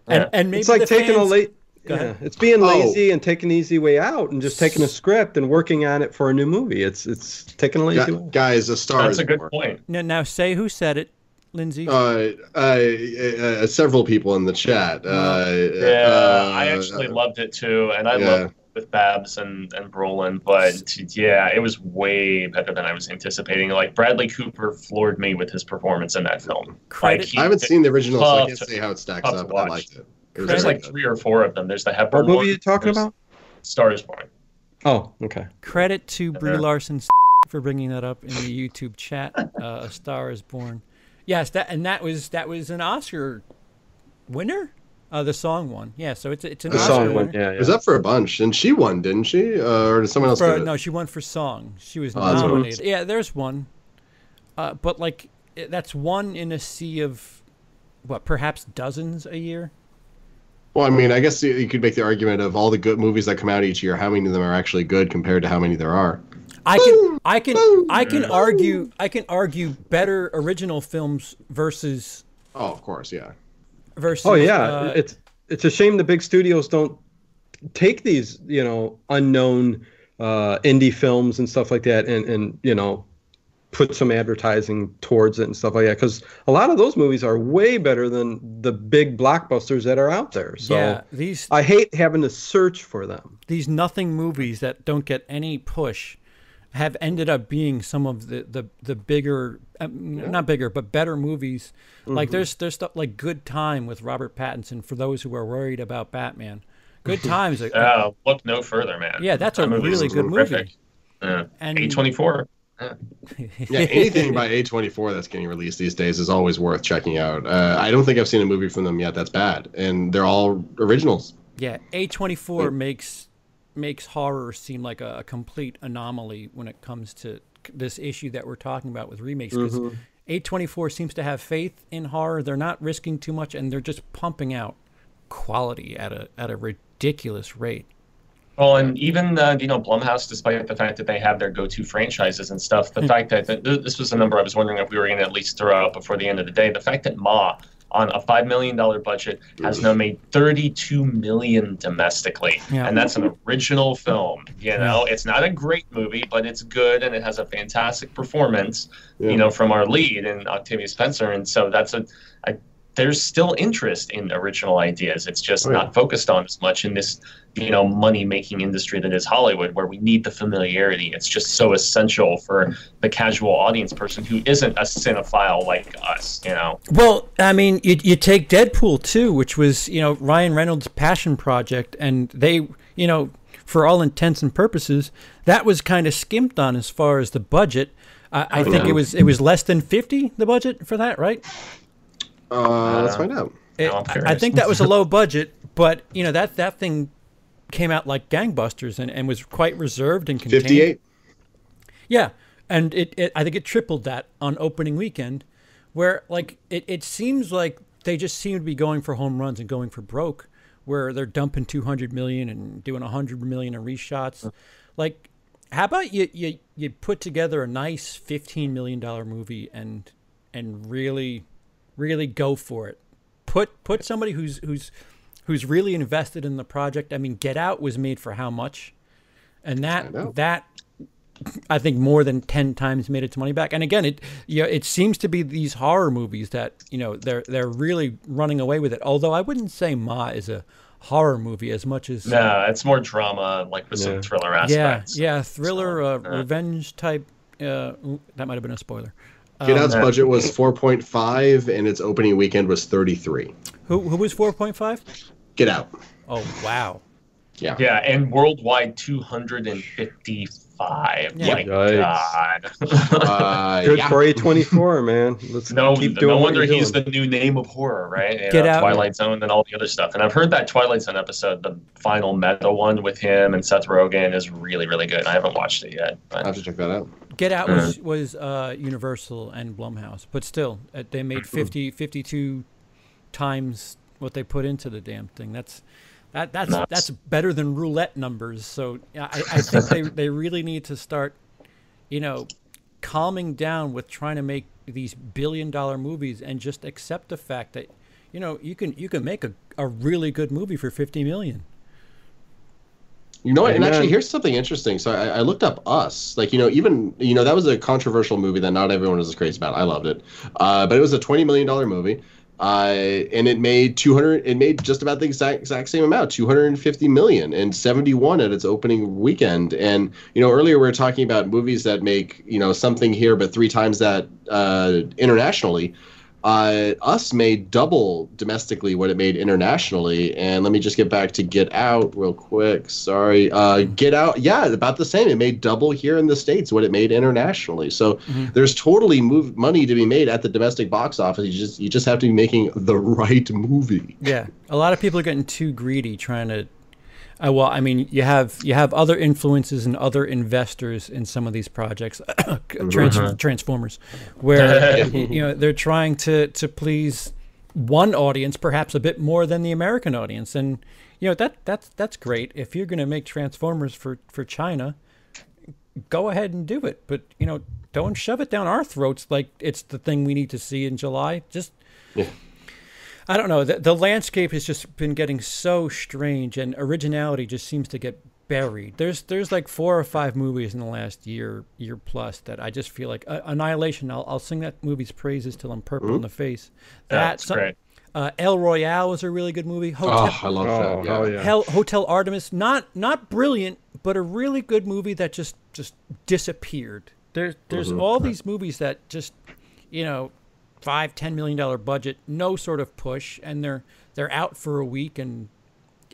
and Yeah. and maybe it's like the taking a late. Yeah, it's being Oh. lazy and taking the easy way out, and just taking a script and working on it for a new movie. It's it's taking a lazy way. Gu- guys, a star That's is a good born. point. Now, now say who said it, Lindsay. Uh, uh, uh, several people in the chat. Uh, Yeah, uh, I actually loved it too, and I yeah. loved with Babs and and Brolin, but yeah, it was way better than I was anticipating. Like Bradley Cooper floored me with his performance in that film. Credit- Like, he- I haven't seen the original, so I tough can't to- say how it stacks up. But I liked it. It was There's very like good. three or four of them. There's the Hepburn What movie one, are you talking about? Star is Born. Oh, okay. Credit to Brie Larson for bringing that up in the YouTube chat. Uh, a Star is Born. Yes, that and that was that was an Oscar winner. Uh, the song won. Yeah, so it's it's an The Oscar song winner. went. Yeah, It yeah. was up for a bunch, and she won, didn't she? Uh, or did someone else For, no, she won for song. She was Oh, that's what it nominated. Yeah, there's one. Uh, but like that's one in a sea of what, perhaps dozens a year. Well, I mean, I guess you- you could make the argument of all the good movies that come out each year. How many of them are actually good compared to how many there are? I can I can I can argue I can argue better original films versus Oh, of course, yeah. versus. Oh yeah, uh, it's it's a shame the big studios don't take these you know unknown uh, indie films and stuff like that and and you know put some advertising towards it and stuff like that because a lot of those movies are way better than the big blockbusters that are out there. So yeah, these I hate having to search for them. these nothing movies that don't get any push have ended up being some of the the, the bigger um, not bigger but better movies like there's there's stuff like good time with robert pattinson for those who are worried about batman good times a- Uh, look no further, man. yeah that's a That movie is really good terrific. movie Yeah. and A24. Yeah, anything by A24 that's getting released these days is always worth checking out. Uh, I don't think I've seen a movie from them yet that's bad, and they're all originals. yeah a24 makes makes horror seem like a, a complete anomaly when it comes to this issue that we're talking about with remakes because A24 seems to have faith in horror. They're not risking too much and they're just pumping out quality at a at a ridiculous rate. Well, and even uh, you know Blumhouse, despite the fact that they have their go-to franchises and stuff, the fact that th- this was a number I was wondering if we were going to at least throw out before the end of the day. The fact that Ma, on a five million dollar budget, has now made thirty-two million domestically, Yeah. and that's an original film. You know, it's not a great movie, but it's good and it has a fantastic performance. Yeah. You know, from our lead and Octavia Spencer, and so that's a. a there's still interest in original ideas. It's just Oh, yeah. not focused on as much in this, you know, money-making industry that is Hollywood, where we need the familiarity. It's just so essential for the casual audience person who isn't a cinephile like us. You know, Well, I mean, you, you take Deadpool too, which was you know Ryan Reynolds' passion project, and they you know for all intents and purposes that was kind of skimped on as far as the budget. I I oh, think yeah. it was it was less than fifty the budget for that, right? Uh, let's find out. It- I'm I think that was a low budget, but you know that that thing came out like gangbusters and, and was quite reserved and contained. Fifty-eight. Yeah, and it, it I think it tripled that on opening weekend, where like it, it seems like they just seem to be going for home runs and going for broke, where they're dumping two hundred million and doing hundred million in reshots. Like, how about you you you put together a nice fifteen million dollar movie and and really really go for it. Put put somebody who's who's who's really invested in the project. I mean, Get Out was made for how much? And I that that I think more than ten times made its money back. And again, it yeah, it seems to be these horror movies that you know they're they're really running away with it. Although I wouldn't say Ma is a horror movie as much as no, it's more drama, like with Yeah. some thriller aspects. yeah yeah, thriller uh, uh, revenge type. Uh, ooh, that might have been a spoiler. Get Out's Um, budget was four point five, and its opening weekend was thirty-three. Who who was four point five? Get Out. Oh wow. Yeah. Yeah, and worldwide 255. Yeah. My Yikes. God. Uh, Good yeah. for A24, man. Let's no, keep doing no what wonder he's doing. the new name of horror, right? You Get know, Out. Twilight Zone and all the other stuff. And I've heard that Twilight Zone episode, the final meta one with him and Seth Rogen, is really, really good. I haven't watched it yet. I have to check that out. Get Out was was uh, Universal and Blumhouse, but still, uh, they made 50, 52 times what they put into the damn thing. That's that that's Nuts. that's better than roulette numbers. So I, I think they they really need to start, you know, calming down with trying to make these billion dollar movies and just accept the fact that, you know, you can you can make a, a really good movie for fifty million. You know what? And actually, here's something interesting. So I, I looked up Us. Like, you know, even you know that was a controversial movie that not everyone was as crazy about. I loved it, uh, but it was a twenty million dollar movie, uh, and it made two hundred. It made just about the exact exact same amount, two hundred and fifty million, and seventy one at its opening weekend. And you know, earlier we were talking about movies that make you know something here, but three times that uh, internationally. Uh, Us made double domestically what it made internationally, and let me just get back to Get Out real quick. Sorry, uh, Get Out, yeah, about the same. It made double here in the states what it made internationally. So there's totally move money to be made at the domestic box office. You just you just have to be making the right movie. Yeah, a lot of people are getting too greedy trying to. Uh, well, I mean, you have you have other influences and other investors in some of these projects, trans- Transformers, where you know they're trying to to please one audience perhaps a bit more than the American audience, and you know that that's that's great. If you're going to make Transformers for for China, go ahead and do it, but you know don't shove it down our throats like it's the thing we need to see in July. Just I don't know. The, the landscape has just been getting so strange, and originality just seems to get buried. There's there's like four or five movies in the last year year plus that I just feel like uh, Annihilation. I'll I'll sing that movie's praises till I'm purple in the face. Yeah, That it's some- great. Uh, El Royale was a really good movie. Hotel, Oh, I love Oh, that. hell yeah. Hell, Hotel Artemis, not not brilliant, but a really good movie that just just disappeared. There's there's all these movies that just, you know, five ten million dollar budget, no sort of push, and they're they're out for a week. And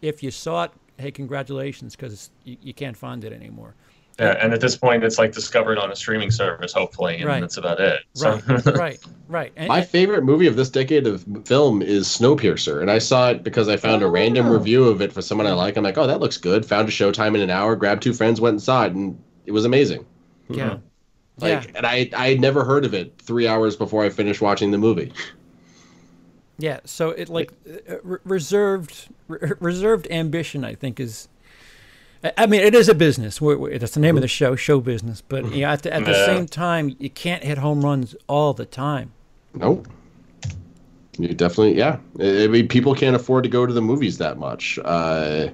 if you saw it, hey, congratulations, because you, you can't find it anymore. Yeah, and at this point, it's like discovered on a streaming service, hopefully, and Right. that's about it. So, Right, right, right. And, My favorite movie of this decade of film is Snowpiercer, and I saw it because I found a random oh. review of it for someone I like. I'm like, oh, that looks good. Found a showtime in an hour, grabbed two friends, went inside, and it was amazing. yeah, mm-hmm. Like, yeah, and I I had never heard of it three hours before I finished watching the movie. yeah. So it like uh, re- reserved re- reserved ambition, I think, is. I- mean, it is a business. We're, we're- that's the name of the show, show business. But you know, at the, at the Yeah. same time, you can't hit home runs all the time. Nope. You definitely, yeah. I I mean, people can't afford to go to the movies that much. Uh,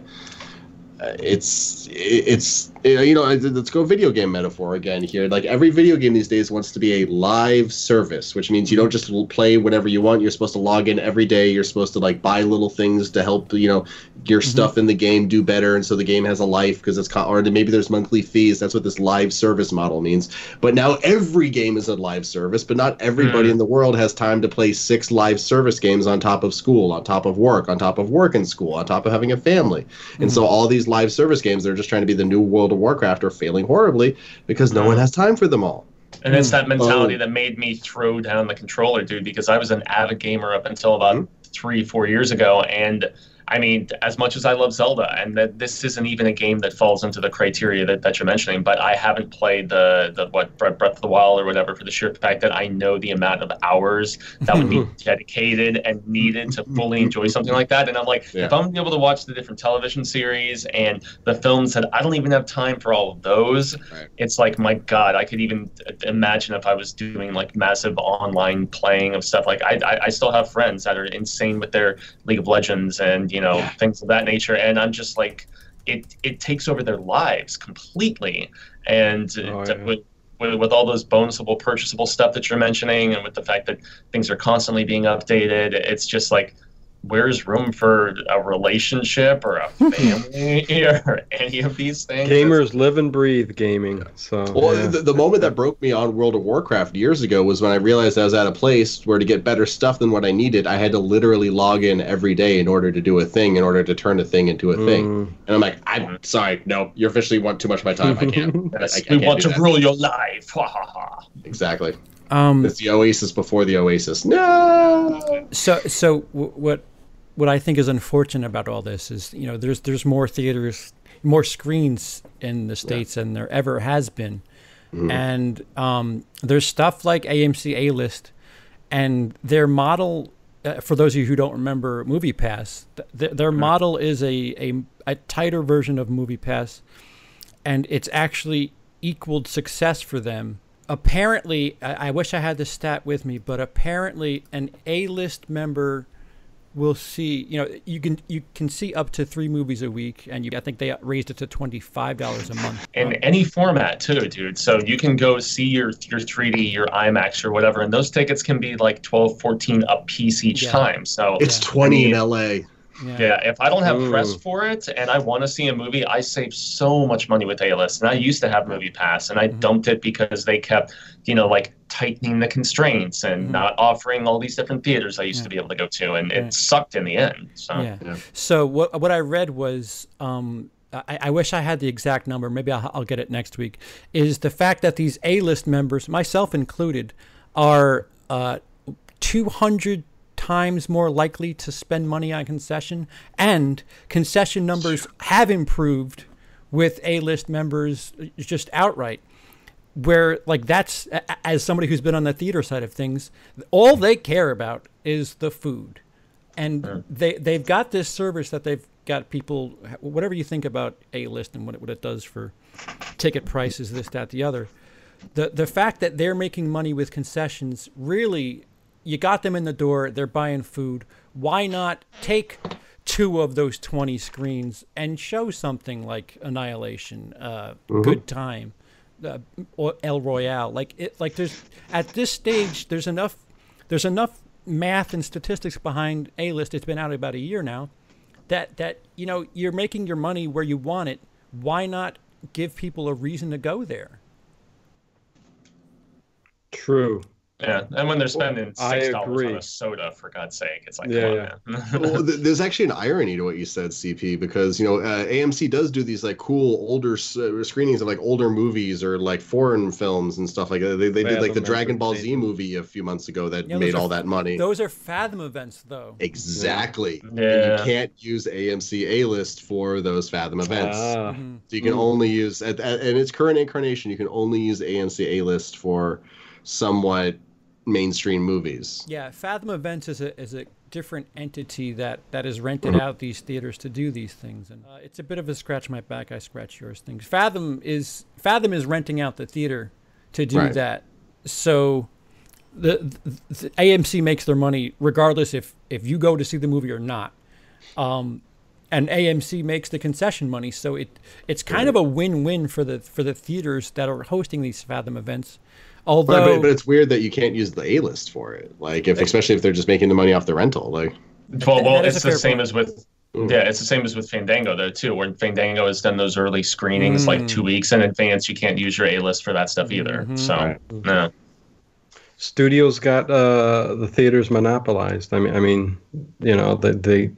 it's it's you know let's go video game metaphor again here. Like every video game these days wants to be a live service which means you don't just play whatever you want. You're supposed to log in every day. You're supposed to like buy little things to help you know your mm-hmm. stuff in the game do better and so the game has a life because it's co- or maybe there's monthly fees that's what this live service model means. But now every game is a live service but not everybody mm. in the world has time to play six live service games on top of school on top of work on top of work and school on top of having a family. And so mm. all these live service games they're just trying to be the new world of warcraft are failing horribly because no mm. one has time for them all. And it's that mentality Oh. that made me throw down the controller, dude, because I was an avid gamer up until about Mhm. three, four years ago. And I mean, as much as I love Zelda, and that this isn't even a game that falls into the criteria that, that you're mentioning, but I haven't played the, the what Breath of the Wild or whatever for the sheer fact that I know the amount of hours that would be dedicated and needed to fully enjoy something like that. And I'm like, Yeah. if I'm able to watch the different television series and the films that I don't even have time for all of those, Right. it's like my god i could even imagine if i was doing like massive online playing of stuff like i i, I still have friends that are insane with their league of legends and you know Yeah. things of that nature and i'm just like it it takes over their lives completely and Oh, yeah. with, with, with all those bonusable purchasable stuff that you're mentioning and with the fact that things are constantly being updated it's just like where's room for a relationship or a family or any of these things Gamers live and breathe gaming. So Well, yeah. the, the moment that broke me on World of Warcraft years ago was when I realized I was at a place where to get better stuff than what I needed, I had to literally log in every day in order to do a thing, in order to turn a thing into a thing. Mm. And I'm like, I'm sorry, no, you officially want too much of my time. I can't. I, I, I we can't want to that. rule your life. Ha ha ha. Exactly. Um, It's the Oasis before the Oasis. No. so so w- what what I think is unfortunate about all this is you know there's there's more theaters more screens in the states than there ever has been and um, there's stuff like AMC A list and their model uh, for those of you who don't remember MoviePass th- th- their model is a, a a tighter version of MoviePass and it's actually equaled success for them. Apparently, I, I wish I had the stat with me, but apparently, an A-list member will see. You know, you can you can see up to three movies a week, and you, I think they raised it to twenty-five dollars a month. In any format too, dude. So you can go see your your 3D, your IMAX or whatever, and those tickets can be like 12, 14 a piece each Yeah. time. So It's Yeah. 20 in LA. Yeah, if I don't have Ooh. press for it and I want to see a movie, I save so much money with A-list. And I used to have MoviePass, and I Mhm. dumped it because they kept, you know, like tightening the constraints and Mhm. not offering all these different theaters I used Yeah. to be able to go to, and Yeah. it sucked in the end. So Yeah. Yeah. So what what I read was, um, I, I wish I had the exact number. Maybe I'll, I'll get it next week. Is the fact that these A list members, myself included, are uh, two hundred times more likely to spend money on concession, and concession numbers have improved with A list members just outright where like that's as somebody who's been on the theater side of things all they care about is the food. And they they've got this service that they've got people whatever you think about a list and what it, what it does for ticket prices this that the other the the fact that they're making money with concessions really you got them in the door they're buying food why not take two of those 20 screens and show something like annihilation uh, good time uh, or El Royale. Like it, like there's at this stage there's enough there's enough math and statistics behind A list. It's been out about a year now. That that you know you're making your money where you want it. Why not give people a reason to go there? True. Yeah, and when they're spending I six dollars on a soda, for God's sake, it's like, Yeah, come on, man. well, th- there's actually an irony to what you said, CP, because you know uh, AMC does do these like cool older uh, screenings of like older movies or like foreign films and stuff like that. They, they did like the Dragon Ball Z movie a few months ago that Yeah, those made are- all that money. Those are Fathom events, though. Exactly. And Yeah. you can't use AMC A list for those Fathom events. Ah. Mhm. So you can Mm. only use at, at in its current incarnation, you can only use AMC A list for somewhat mainstream movies. Yeah, Fathom Events is a is a different entity that that is rented out these theaters to do these things, and uh, it's a bit of a scratch my back, I scratch yours thing. Fathom is Fathom is renting out the theater to do Right. that, so the, the, the AMC makes their money regardless if if you go to see the movie or not. Um, and AMC makes the concession money, so it it's kind of a win-win for the for the theaters that are hosting these Fathom events. But, Although, but, but it's weird that you can't use the A list for it. Like if especially if they're just making the money off the rental. Like Well, well, it's the same point. as with Mm. yeah, it's the same as with Fandango though too, where Fandango has done those early screenings Mm. like two weeks in advance. You can't use your A list for that stuff either. Mhm. So Right. no. Studios got uh, the theaters monopolized. I mean, I mean, you know, they, they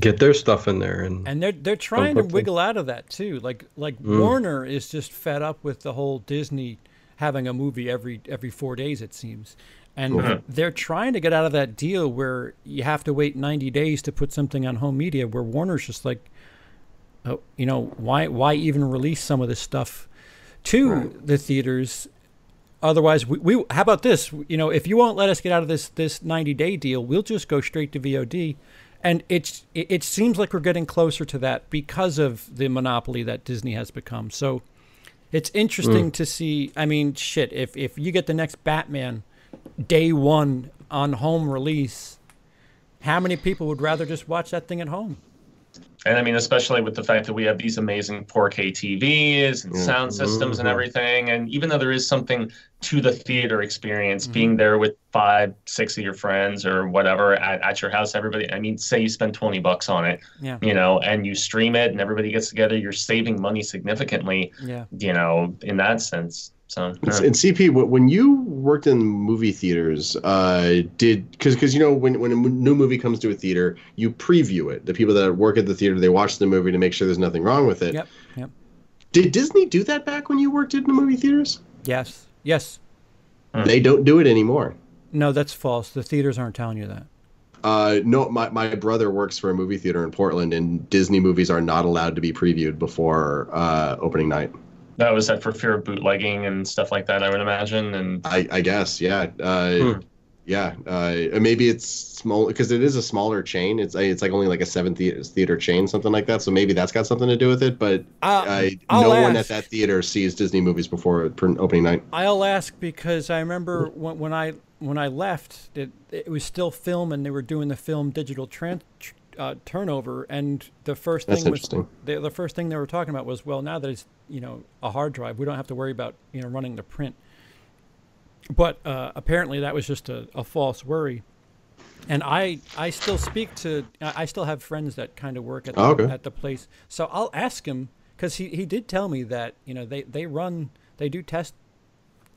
get their stuff in there, and, and they're they're trying to wiggle out of that too. Like like Mm. Warner is just fed up with the whole Disney having a movie every every four days it seems, and Mhm. they're trying to get out of that deal where you have to wait ninety days to put something on home media. Where Warner's just like, oh, you know, why why even release some of this stuff to the theaters? Otherwise, we, we how about this? You know, if you won't let us get out of this this ninety day deal, we'll just go straight to VOD. And it's it, it seems like we're getting closer to that because of the monopoly that Disney has become. So it's interesting mm. to see. I mean, shit, if if you get the next Batman day one on home release, how many people would rather just watch that thing at home? And I mean, especially with the fact that we have these amazing 4K TVs and sound systems and everything. And even though there is something to the theater experience, Mhm. being there with five, six of your friends or whatever at, at your house, everybody, I mean, say you spend 20 bucks on it, Yeah, you know, and you stream it and everybody gets together, you're saving money significantly, yeah. you know, in that sense. So, And, yeah. and CP, when you worked in movie theaters, uh, did because because you know when when a new movie comes to a theater, you preview it. The people that work at the theater they watch the movie to make sure there's nothing wrong with it. Yep, yep. Did Disney do that back when you worked in the movie theaters? Yes, yes. They don't do it anymore. No, that's false. The theaters aren't telling you that. Uh, no, my, my brother works for a movie theater in Portland, and Disney movies are not allowed to be previewed before uh, opening night. That was that for fear of bootlegging and stuff like that, I would imagine. And I, I guess, yeah, uh, Hmm. yeah. Uh, maybe it's small because it is a smaller chain. It's it's like only like a seven the- theater chain, something like that. So maybe that's got something to do with it. But Uh, I, I'll no one at that theater sees Disney movies before opening night. I'll ask because I remember when, when I when I left, it, it was still film, and they were doing the film digital tran- tr- uh, turnover, and the first That's thing was the, the first thing they were talking about was well now that it's you know a hard drive, we don't have to worry about you know running the print. But uh, apparently that was just a, a false worry. And I, I still speak to I still have friends that kind of work at the, Oh, okay. at the place. So I'll ask him because he, he did tell me that you know they, they run they do test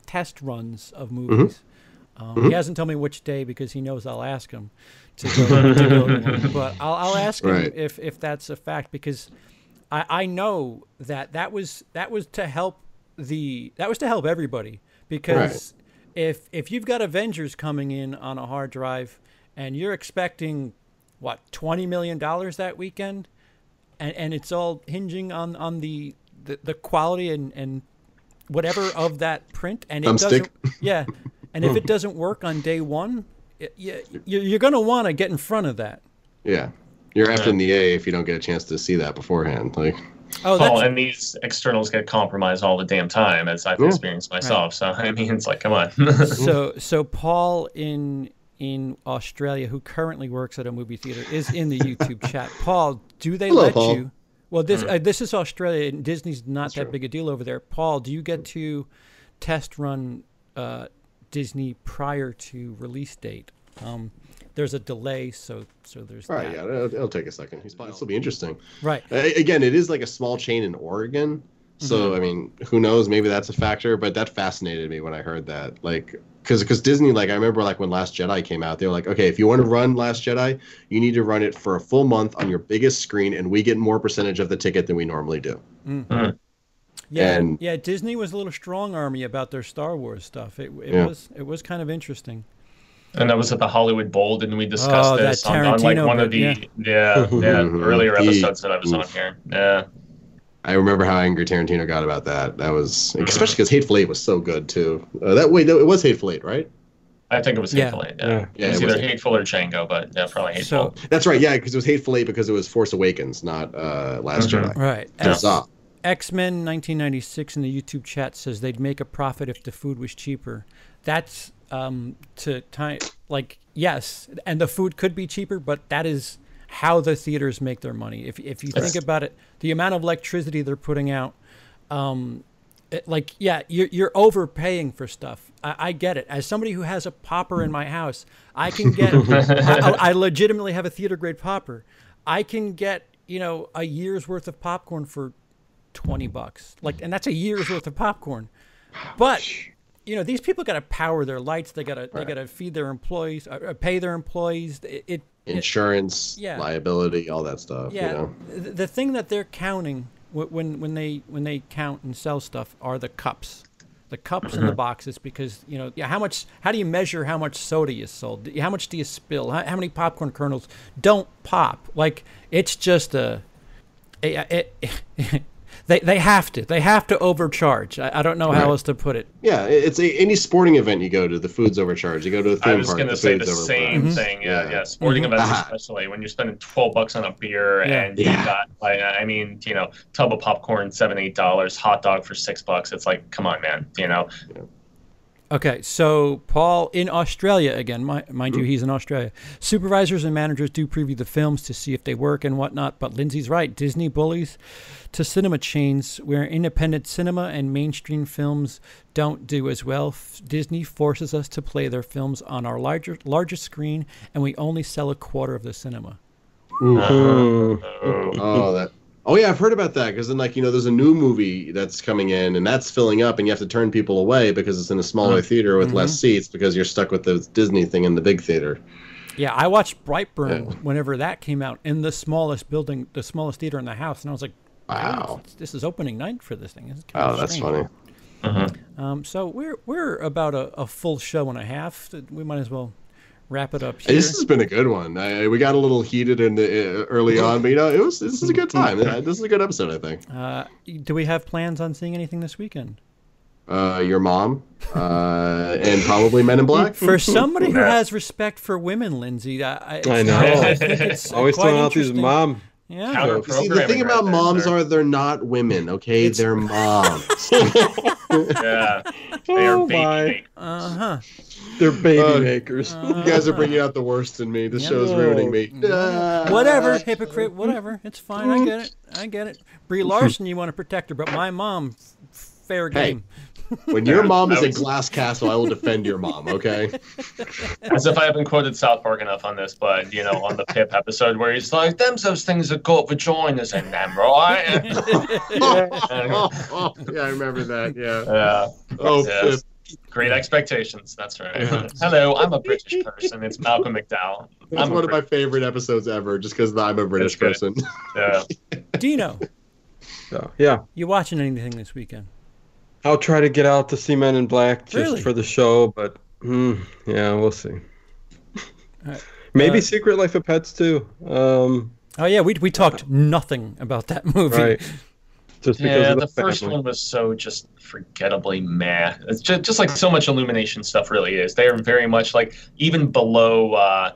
test runs of Mm-hmm. movies. Um, He hasn't told me which day because he knows I'll ask him to go. to go to one. But I'll, I'll ask him if, if that's a fact because I, I know that that was that was to help the that was to help everybody because if if you've got Avengers coming in on a hard drive and you're expecting what twenty million dollars that weekend and, and it's all hinging on on the the, the quality and, and whatever of that print and it Thumbstick. doesn't yeah and if it doesn't work on day one it, you, you're, you're going to want to get in front of that Yeah, you're after in the A if you don't get a chance to see that beforehand. Like, oh Oh, and these externals get compromised all the damn time, as I've Yeah. experienced myself. So I mean, it's like, come on. so so Paul in in Australia, who currently works at a movie theater, is in the YouTube chat. Paul, do they Hello, let Paul. you? Well, this uh, this is Australia, and Disney's not That's that true. big a deal over there. Paul, do you get to test run uh, Disney prior to release date? Um, there's a delay, so so there's all right, that. yeah, it'll, it'll take a second. He's probably, this will be interesting. right. A- Again, it is like a small chain in Oregon. So Mm-hmm. I mean, who knows? Maybe that's a factor. But that fascinated me when I heard that. Like, because because Disney, like I remember, like when Last Jedi came out, they were like, okay, if you want to run Last Jedi, you need to run it for a full month on your biggest screen, and we get more percentage of the ticket than we normally do. Yeah, And- yeah. Disney was a little strong army about their Star Wars stuff. It, it Yeah. was it was kind of interesting. and that was at the Hollywood Bowl. Didn't we discuss Oh, that this on, on like Tarantino one of the yeah yeah, Mhm. earlier episodes that I was on here? Yeah. I remember how angry Tarantino got about that. That was especially because Hateful Eight was so good too. Uh, that wait, no, it was Hateful Eight, right? I think it was Yeah. Hateful Eight. Yeah, Yeah. it was it was- either Hateful or Django, but yeah, probably Hateful. So That's right. Yeah, because it was Hateful Eight because it was Force Awakens, not uh, Last Mhm. Jedi. right. Yeah. X Men 1996 in the YouTube chat says they'd make a profit if the food was cheaper. That's um, to time like yes, and the food could be cheaper, but that is how the theaters make their money. If if you Yes. think about it, the amount of electricity they're putting out, um, it- like yeah, you're you're overpaying for stuff. I, I get it. As somebody who has a popper in my house, I can get. I, I legitimately have a theater grade popper. I can get you know a year's worth of popcorn for 20 bucks. Like, and that's a year's worth of popcorn. But, you know, these people got to power their lights. They got to, they got to feed their employees, uh, uh, pay their employees. It, it, it Insurance, Yeah. liability, all that stuff. yeah. You know? the, the thing that they're counting when, when they, when they count and sell stuff are the cups, the cups and the boxes, because, you know, yeah, how much, how do you measure how much soda you sold? How much do you spill? How, how many popcorn kernels don't pop? Like, it's just a, it, it, they, they have to. They have to overcharge. I, I don't know how Right. else to put it. Yeah, it's a, any sporting event you go to, the food's overcharged. You go to a theme I was park, going to the say the same overpriced. thing. Yeah, Yeah. yeah. Sporting Mhm. events, Ah. especially when you're spending twelve bucks on a beer Yeah. and you Yeah. got, like, I mean, you know, tub of popcorn, seven, eight dollars, hot dog for six bucks. It's like, come on, man. You know, Okay, so Paul in Australia again. mi- Mind you, he's in Australia. Supervisors and managers do preview the films to see if they work and whatnot. But Lindsay's right. Disney bullies to cinema chains where independent cinema and mainstream films don't do as well. F- Disney forces us to play their films on our larger larger screen, and we only sell a quarter of the cinema. Mhm. Oh, that. Oh yeah, I've heard about that because then, like, you know, there's a new movie that's coming in, and that's filling up, and you have to turn people away because it's in a smaller uh-huh. theater with less mm-hmm. seats because you're stuck with the Disney thing in the big theater. Yeah, I watched Brightburn Yeah. whenever that came out in the smallest building, the smallest theater in the house, and I was like, Wow. "This- this is opening night for this thing." This kind Oh, of that's strange. funny. Mm-hmm. Um, so we're we're about a, a full show and a half. We might as well wrap it up here. This has been a good one. I, we got a little heated in the uh, early on, but you know, it was this is a good time. Uh, This is a good episode, I think. Uh, do we have plans on seeing anything this weekend? Uh, your mom, uh, and probably Men in Black. For somebody who has respect for women, Lindsay, I, I, I know. I it's Always quite throwing out these interesting. mom. Yeah. See, the thing about right moms sir. are they're not women, okay? It's- They're moms. yeah, they are Oh, baby my. Uh huh. They're baby Uh, makers. you guys are bringing out the worst in me. This Yeah. show is ruining me. Ah. Whatever, hypocrite. Whatever. It's fine. I get it. I get it. Brie Larson, you want to protect her, but my mom, f- fair Hey. game. When your mom is a glass castle, I will defend your mom. Okay. As if I haven't quoted South Park enough on this, but you know, on the Pip episode where he's like, "Them's those things that got vaginas in them, right?" yeah, I remember that. Yeah. yeah. Oh, Yes. Pip. Great expectations. That's right. Yeah. Hello, I'm a British person. It's Malcolm McDowell. That's I'm one of my favorite episodes ever, just because I'm a British person. Yeah. Dino, So, yeah, you watching anything this weekend? I'll try to get out to see Men in Black just Really? for the show, but hmm, yeah, we'll see. Alright. Maybe Uh, Secret Life of Pets too. Um, Oh yeah, we we talked nothing about that movie. right. Just because Yeah, of the first one was so just forgettably meh. It's just, just like so much Illumination stuff really is. They are very much like even below. Uh,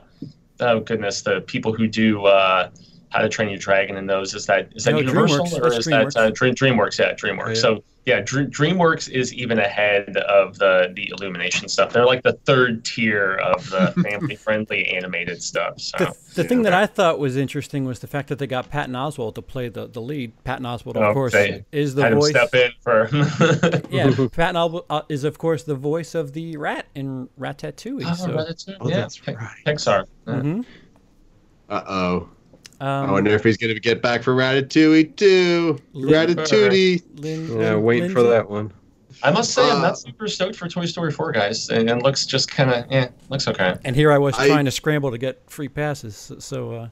oh goodness, the people who do uh, How to Train Your Dragon and those is that is that No, Universal DreamWorks. or That's is that uh, DreamWorks. Dream, DreamWorks? Yeah, DreamWorks. Yeah. So yeah, Dr- DreamWorks is even ahead of the the Illumination stuff. They're like the third tier of the family friendly animated stuff. So. The, the thing that I thought was interesting was the fact that they got Patton Oswalt to play the, the lead. Patton Oswalt, of Oh, course, is the had him voice. step in for. Yeah, Patton Oswalt uh, is of course the voice of the rat in Ratatouille. Oh, so, Ratatouille, Oh, yeah, that's Pi- right. Pixar. Yeah. Mhm. Uh oh. I Um, wonder if he's gonna get back for Ratatouille too. Lin- Ratatouille. Lin- Yeah, Lin- waiting for Lindsay? that one. I must say, I'm Uh, not super stoked for Toy Story 4, guys. And it looks just kind of, yeah, looks okay. And here I was I- trying to scramble to get free passes. So, so uh,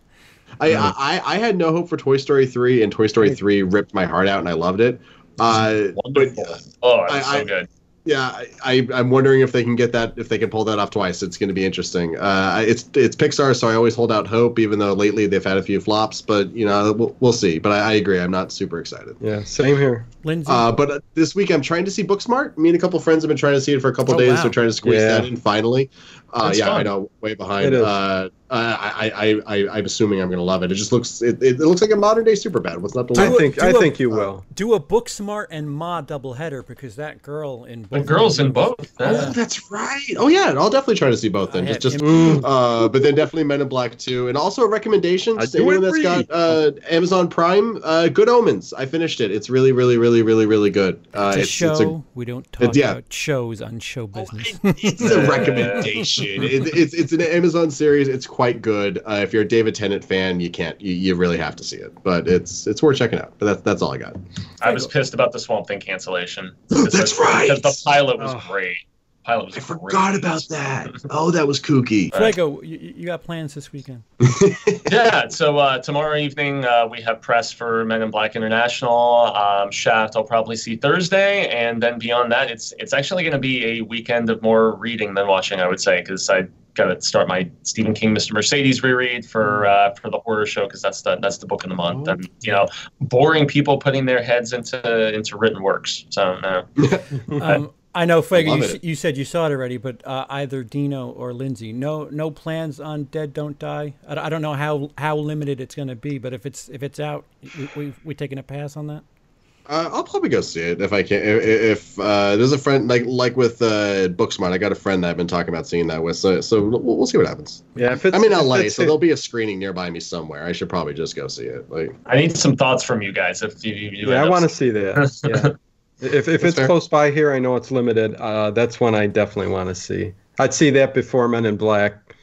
I, I I had no hope for Toy Story three, and Toy Story three ripped my heart out, and I loved it. Uh, but Wonderful. oh, it's I- so I- good. Yeah, I, I, I'm wondering if they can get that, if they can pull that off twice. It's going to be interesting. Uh, it's it's Pixar, so I always hold out hope, even though lately they've had a few flops. But you know, we'll, we'll see. But I, I agree, I'm not super excited. Yeah, same here. Lindsay. Uh, but uh, this week I'm trying to see Booksmart. Me and a couple friends have been trying to see it for a couple Oh, days. wow. So trying to squeeze Yeah. that in finally. Uh, That's yeah, I fun. know, way behind. It is. Uh, I, I, I, I, I'm assuming I'm going to love it. It just looks, it, it, it looks like a modern day Superbad. What's not to I think do I a- think you will. Do a Booksmart and Ma doubleheader because that girl in both The girls in movies- both. Oh, that's right. Oh yeah, I'll definitely try to see both then. I Just, had just, Mm. uh, but then definitely Men in Black too, and also a recommendation. I to do anyone that's agree. got uh, Amazon Prime, uh, Good Omens. I finished it. It's really, really, really, really, really good. Uh, It's a show. it's a we don't talk yeah. about shows on show business. it's a recommendation. It, it's it's an Amazon series. It's quite good. Uh, if you're a David Tennant fan, you can't. You, you really have to see it. But it's it's worth checking out. But that's that's all I got. I was pissed about the Swamp Thing cancellation. That's right. Because the pilot was Oh. great. Pilot was I great. forgot about that. Oh, that was kooky. Fuego, you, you got plans this weekend? yeah, so uh, tomorrow evening uh, we have press for Men in Black International. Um, Shaft I'll probably see Thursday, and then beyond that, it's it's actually going to be a weekend of more reading than watching, I would say, because I got to start my Stephen King Mr. Mercedes reread for uh, for the horror show because that's the that's the book of the month, and you know, boring people putting their heads into into written works. So uh, Um, I know, Fuego, love you, you said you saw it already, but uh, either Dino or Lindsay, no no plans on Dead Don't Die. I, I don't know how how limited it's going to be, but if it's if it's out, we, we we taking a pass on that. Uh, I'll probably go see it if I can. If, if uh, there's a friend like like with uh, Booksmart, I got a friend that I've been talking about seeing that with. So so we'll, we'll see what happens. Yeah, if it's I'm in if LA, it's- so there'll be a screening nearby me somewhere. I should probably just go see it. Like I need some thoughts from you guys. If you, you Yeah, I want to see that. Yeah. If, if That's it's fair. close by here, I know it's limited. Uh, that's one I definitely want to see. I'd see that before Men in Black.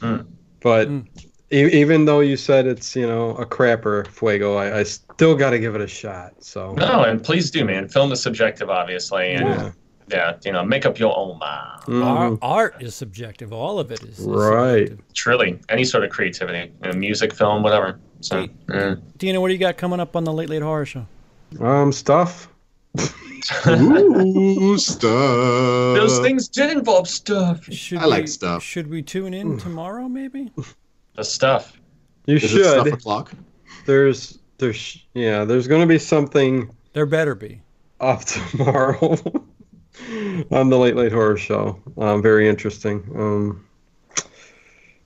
Mm. But Mm. e- even though you said it's you know a crapper, Fuego, I, I still got to give it a shot. So No, and please do, man. Film is subjective, obviously, and Yeah. yeah, you know, make up your own mind. Ar- Mhm. art is subjective. All of it is, is Right. subjective. Truly, any sort of creativity, you know, music, film, whatever. So, yeah. Dino, what do you got coming up on the Late Late Horror Show? um stuff. Ooh stuff. those things did involve stuff. Should I like stuff. Should we tune in tomorrow, maybe? The stuff. You Is it stuff should. o'clock? There's there's yeah. There's gonna be something There better be. up tomorrow on the Late Late Horror Show. Um, very interesting. Um,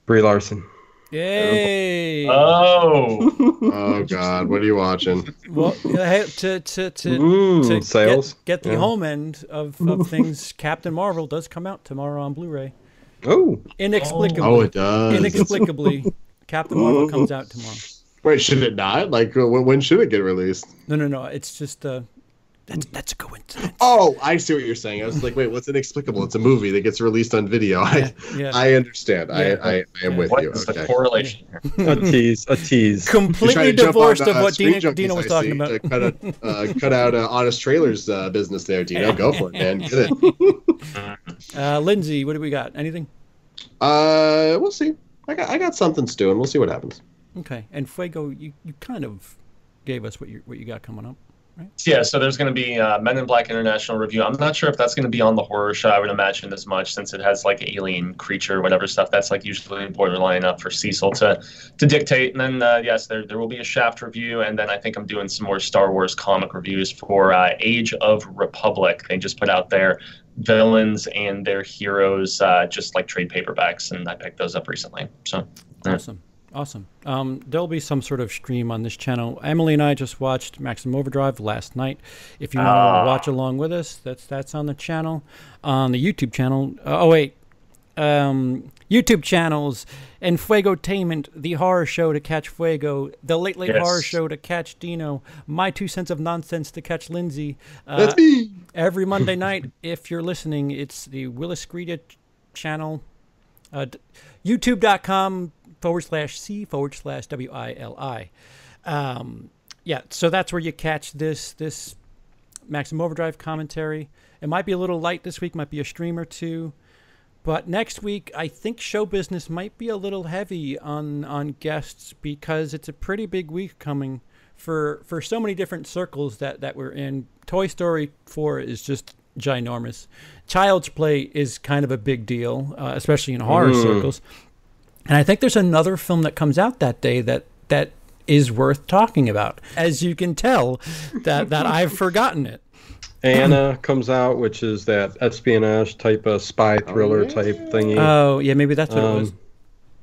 Brie Larson. Yay! Oh, Oh God, what are you watching? well, hey, to to to, Mm, to sales. get, get the Yeah. home end of, of things. Captain Marvel does come out tomorrow on Blu-ray. Oh, Inexplicably, Oh, it does. inexplicably, Captain Marvel comes out tomorrow. Wait, should it not? Like, when when should it get released? No, no, no. It's just uh, that's that's a coincidence. Oh, I see what you're saying. I was like, wait, what's inexplicable? It's a movie that gets released on video. I, yeah. I understand. Yeah. I, I, I am with what you. is Okay. the correlation here? a tease, a tease. Completely to jump on, divorced uh, of what Screen Dino, Junkies, Dino was talking about. to cut out, uh, cut out uh, honest trailers uh, business there, Dino. Go for it, man. Get it. Uh, Lindsey, what do we got? Anything? Uh, we'll see. I got I got something stewing. We'll see what happens. Okay. And Fuego, you, you kind of gave us what you what you got coming up. Yeah, so there's going to be uh, Men in Black International review. I'm not sure if that's going to be on the horror show. I would imagine as much since it has like alien creature, whatever stuff. That's like usually borderline up for Cecil to to dictate. And then uh, yes, there there will be a Shaft review, and then I think I'm doing some more Star Wars comic reviews for uh, Age of Republic. They just put out their villains and their heroes, uh, just like trade paperbacks, and I picked those up recently. So Yeah. Awesome. Um, there'll be some sort of stream on this channel. Emily and I just watched Maximum Overdrive last night. If you want Ah. to watch along with us, that's that's on the channel, on the YouTube channel. Uh, oh wait, um, YouTube channels and Fuego Fuegotainment, the horror show to catch Fuego, the Late Late Yes. Horror Show to catch Dino, my two cents of nonsense to catch Lindsey. Uh, That's me. every Monday night. If you're listening, it's the Willis Greta channel, uh, d- youtube.com forward slash C forward slash W I L I. Um, yeah, so that's where you catch this this Maximum Overdrive commentary. It might be a little light this week, might be a stream or two. But next week, I think show business might be a little heavy on on guests because it's a pretty big week coming for for so many different circles that that we're in. Toy Story 4 is just ginormous. Child's Play is kind of a big deal, uh, especially in horror circles. And I think there's another film that comes out that day that that is worth talking about. As you can tell, that that I've forgotten it. Anna comes out, which is that espionage type of spy thriller yeah. type thingy. Oh yeah, maybe that's what it was. Um,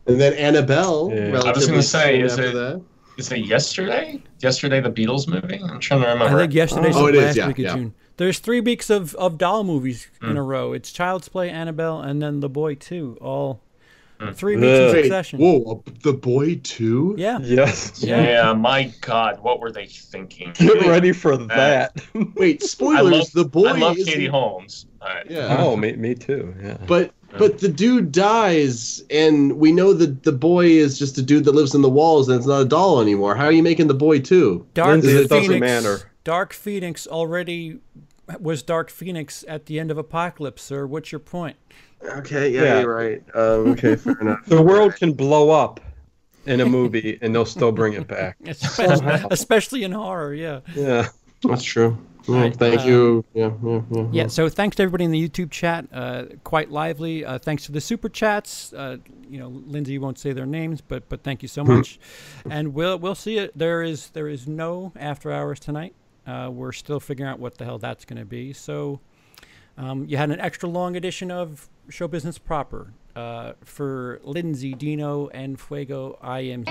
And then Annabelle. Yeah. I was gonna say, is after it- that. Is it yesterday? Yesterday, the Beatles movie? I'm trying to remember. I think yesterday's Oh, the it is, last yeah, week of yeah. June. There's three weeks of, of doll movies in Hmm. a row. It's Child's Play, Annabelle, and then The Boy Two. All Hmm. Mm. three weeks in Ugh. Wait, succession. whoa, the boy too? Yeah. yes. yeah. my God, what were they thinking? Get ready for uh, that. Wait, spoilers. love, the boy I love is Katie Holmes. All right. Yeah. oh, me, me too. Yeah. But but the dude dies, and we know that the boy is just a dude that lives in the walls, and it's not a doll anymore. How are you making the boy too? Dark Lindsey, it Phoenix. doesn't matter. Dark Phoenix already was Dark Phoenix at the end of Apocalypse, sir. What's your point? Okay, yeah, Yeah. you're right. Um, okay, fair enough. The world can blow up in a movie, and they'll still bring it back. Especially, especially in horror, yeah. Yeah. That's true. Yeah, Right, thank uh, you. Yeah, yeah, yeah. Yeah, so thanks to everybody in the YouTube chat. Uh, quite lively. Uh, thanks to the super chats. Uh, you know, Lindsey won't say their names, but but thank you so much. and we'll we'll see it. There is there is no after hours tonight. Uh, we're still figuring out what the hell that's going to be. So um, you had an extra long edition of show business proper. Uh, for Lindsey, Dino, and Fuego, I am.